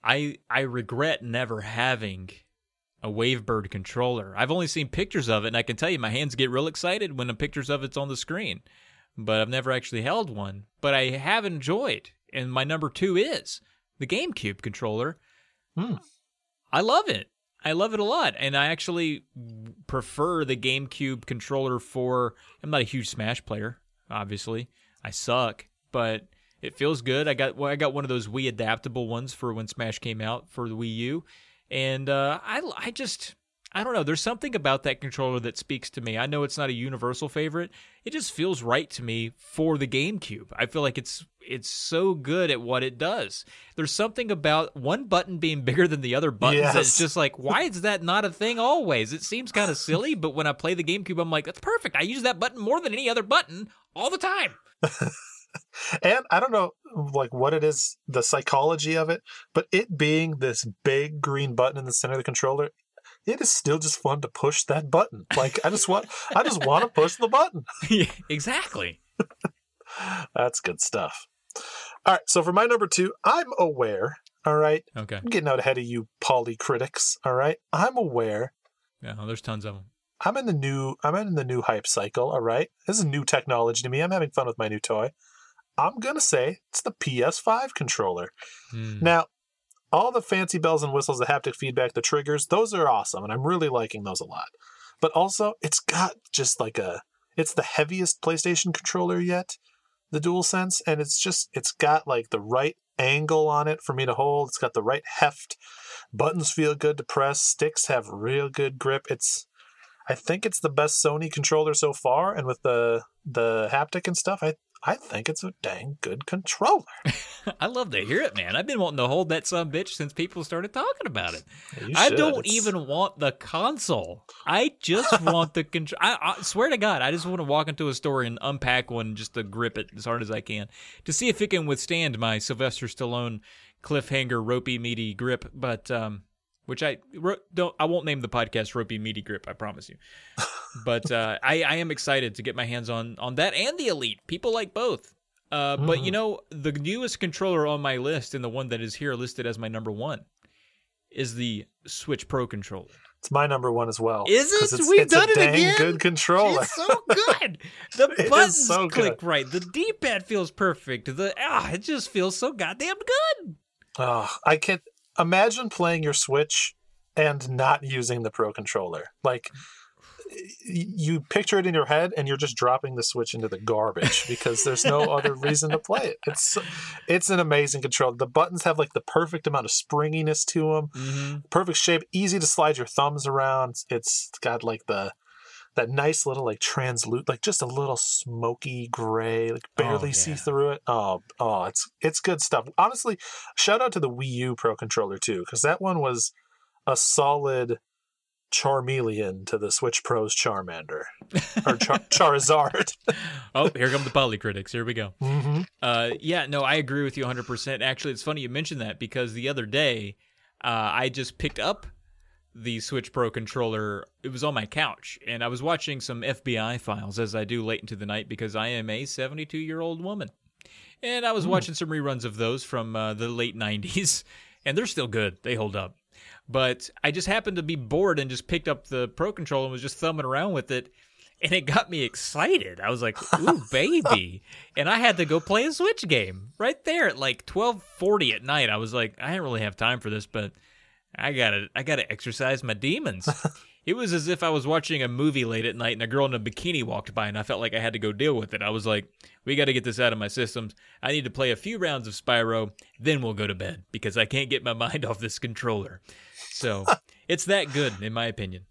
I I regret never having a Wavebird controller. I've only seen pictures of it, and I can tell you, my hands get real excited when the pictures of it's on the screen. But I've never actually held one. But I have enjoyed, and my number two is the GameCube controller. Hmm. I love it. I love it a lot, and I actually prefer the GameCube controller for. I'm not a huge Smash player, obviously. I suck, but it feels good. I got well, I got one of those Wii adaptable ones for when Smash came out for the Wii U, and uh, I I just I don't know. There's something about that controller that speaks to me. I know it's not a universal favorite. It just feels right to me for the GameCube. I feel like it's it's so good at what it does. There's something about one button being bigger than the other buttons Yes. that's just like, why is that not a thing always? It seems kind of silly, but when I play the GameCube, I'm like, that's perfect. I use that button more than any other button all the time. <laughs> And I don't know like what it is, the psychology of it, but it being this big green button in the center of the controller, it is still just fun to push that button. Like I just want I just want to push the button. <laughs> yeah, exactly. <laughs> That's good stuff. All right, so for my number 2, I'm aware, all right? Okay. I'm getting out ahead of you poly critics, all right? I'm aware Yeah, there's tons of them. I'm in the new I'm in the new hype cycle, all right? This is new technology to me. I'm having fun with my new toy. I'm going to say it's the PS5 controller. Hmm. Now, all the fancy bells and whistles, the haptic feedback, the triggers, those are awesome, and I'm really liking those a lot. But also, it's got just like a, it's the heaviest PlayStation controller yet, the DualSense, and it's just, it's got like the right angle on it for me to hold. It's got the right heft. Buttons feel good to press. Sticks have real good grip. It's, I think it's the best Sony controller so far, and with the the haptic and stuff, I I think it's a dang good controller. <laughs> I love to hear it, man. I've been wanting to hold that son bitch since people started talking about it. You I should. don't It's- even want the console. I just <laughs> want the control. I, I swear to God, I just want to walk into a store and unpack one just to grip it as hard as I can to see if it can withstand my Sylvester Stallone cliffhanger ropey meaty grip. But um, which I don't. I won't name the podcast ropey meaty grip. I promise you. But uh, <laughs> I, I am excited to get my hands on on that and the Elite. People like both. Uh, But you know, the newest controller on my list and the one that is here listed as my number one is the Switch Pro controller. It's my number one as well. Is it? It's, We've it's done a it dang again? good controller. It's so good. <laughs> The buttons so click good. right. The D-pad feels perfect. The ah, it just feels so goddamn good. Oh, I can't imagine playing your Switch and not using the Pro controller. Like you picture it in your head and you're just dropping the Switch into the garbage <laughs> because there's no other reason to play it. It's it's an amazing controller. The buttons have like the perfect amount of springiness to them. Mm-hmm. perfect shape, easy to slide your thumbs around. It's got like the that nice little like translucent, like just a little smoky gray, like barely yeah. see through it. Oh, oh, it's it's good stuff. Honestly, shout out to the Wii U Pro controller too, because that one was a solid Charmeleon to the Switch Pro's Charmander or Char- <laughs> Charizard. <laughs> Oh, here come the polycritics. Here we go. hmm Uh, yeah, no, I agree with you 100%. Actually, it's funny you mentioned that because the other day uh, I just picked up the Switch Pro controller. It was on my couch, and I was watching some FBI files as I do late into the night because I am a 72 year old woman. And I was watching some reruns of those from uh, the late <laughs> 90s, and they're still good. They hold up. But I just happened to be bored and just picked up the Pro controller and was just thumbing around with it. And it got me excited. I was like, "Ooh, <laughs> baby!" and I had to go play a Switch game right there at like twelve forty at night. I was like, "I don't really have time for this, but I gotta, I gotta exercise my demons." <laughs> it was as if I was watching a movie late at night and a girl in a bikini walked by, and I felt like I had to go deal with it. I was like, "We got to get this out of my systems. I need to play a few rounds of Spyro, then we'll go to bed because I can't get my <laughs> mind off this controller." So <laughs> it's that good, in my opinion.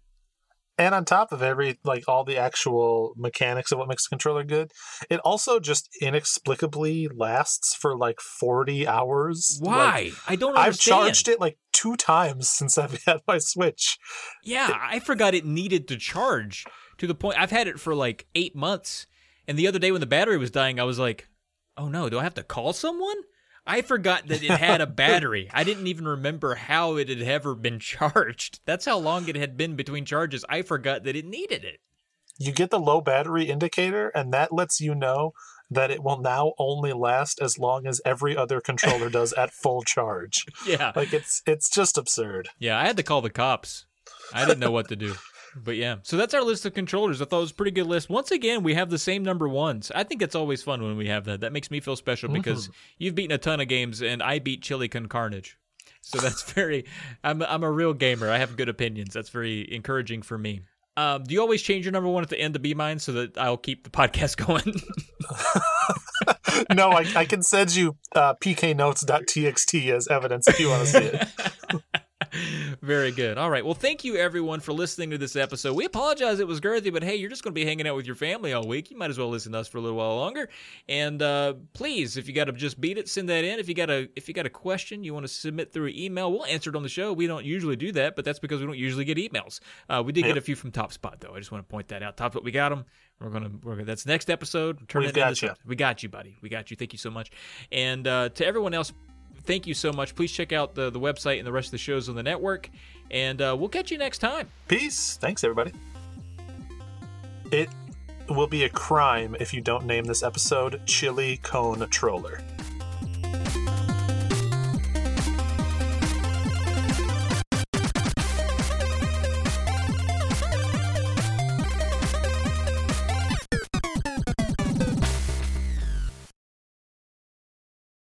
And on top of every like all the actual mechanics of what makes the controller good, it also just inexplicably lasts for like 40 hours. Why? Like, I don't I've charged it like two times since <laughs> I've had my Switch. Yeah, I forgot it needed to charge to the point I've had it for like eight months. And the other day when the battery was dying, I was like, oh no, do I have to call someone? I forgot that it had a <laughs> battery. I didn't even remember how it had ever been <laughs> charged. That's how long it had been between charges. I forgot that it needed it. You get the low battery indicator, and that lets you know that it will now only last as long as every other controller does at full charge. <laughs> Yeah. Like it's it's just absurd. Yeah, I had to call the cops. I didn't know what to do. But yeah, so that's our list of controllers. I thought it was a pretty good list. Once again, we have the same number ones. I think it's always fun when we have that. That makes me feel special because you've beaten a ton of games and I beat Chili Con Carnage. So that's <laughs> very. I'm I'm a real gamer. I have good opinions. That's very encouraging for me. Um, do you always change your number one at the end to be mine so that I'll keep the podcast <laughs> going? <laughs> no, I, I can send you uh, pknotes.txt as evidence if you want to see it. Very good. All right. Well, thank you everyone for listening to this episode. We apologize it was girthy, but hey, you're just going to be hanging out with your family all week. You might as well listen to us for a little while longer. And uh, please, if you got to just beat it, send that in. If you got a if you got a question you want to submit through email, we'll answer it on the show. We don't usually do that, but that's because we don't usually get emails. Uh, we did Yep. get a few from Top Spot though. I just want to point that out. Top Spot, we got them. We're gonna, we're gonna. That's next episode. Turn We've it got you. We got you, buddy. We got you. Thank you so much. And uh, to everyone else, thank you so much. Please check out the, the website and the rest of the shows on the network. And uh, we'll catch you next time. Peace. Thanks, everybody. It will be a crime if you don't name this episode Chili Cone Troller.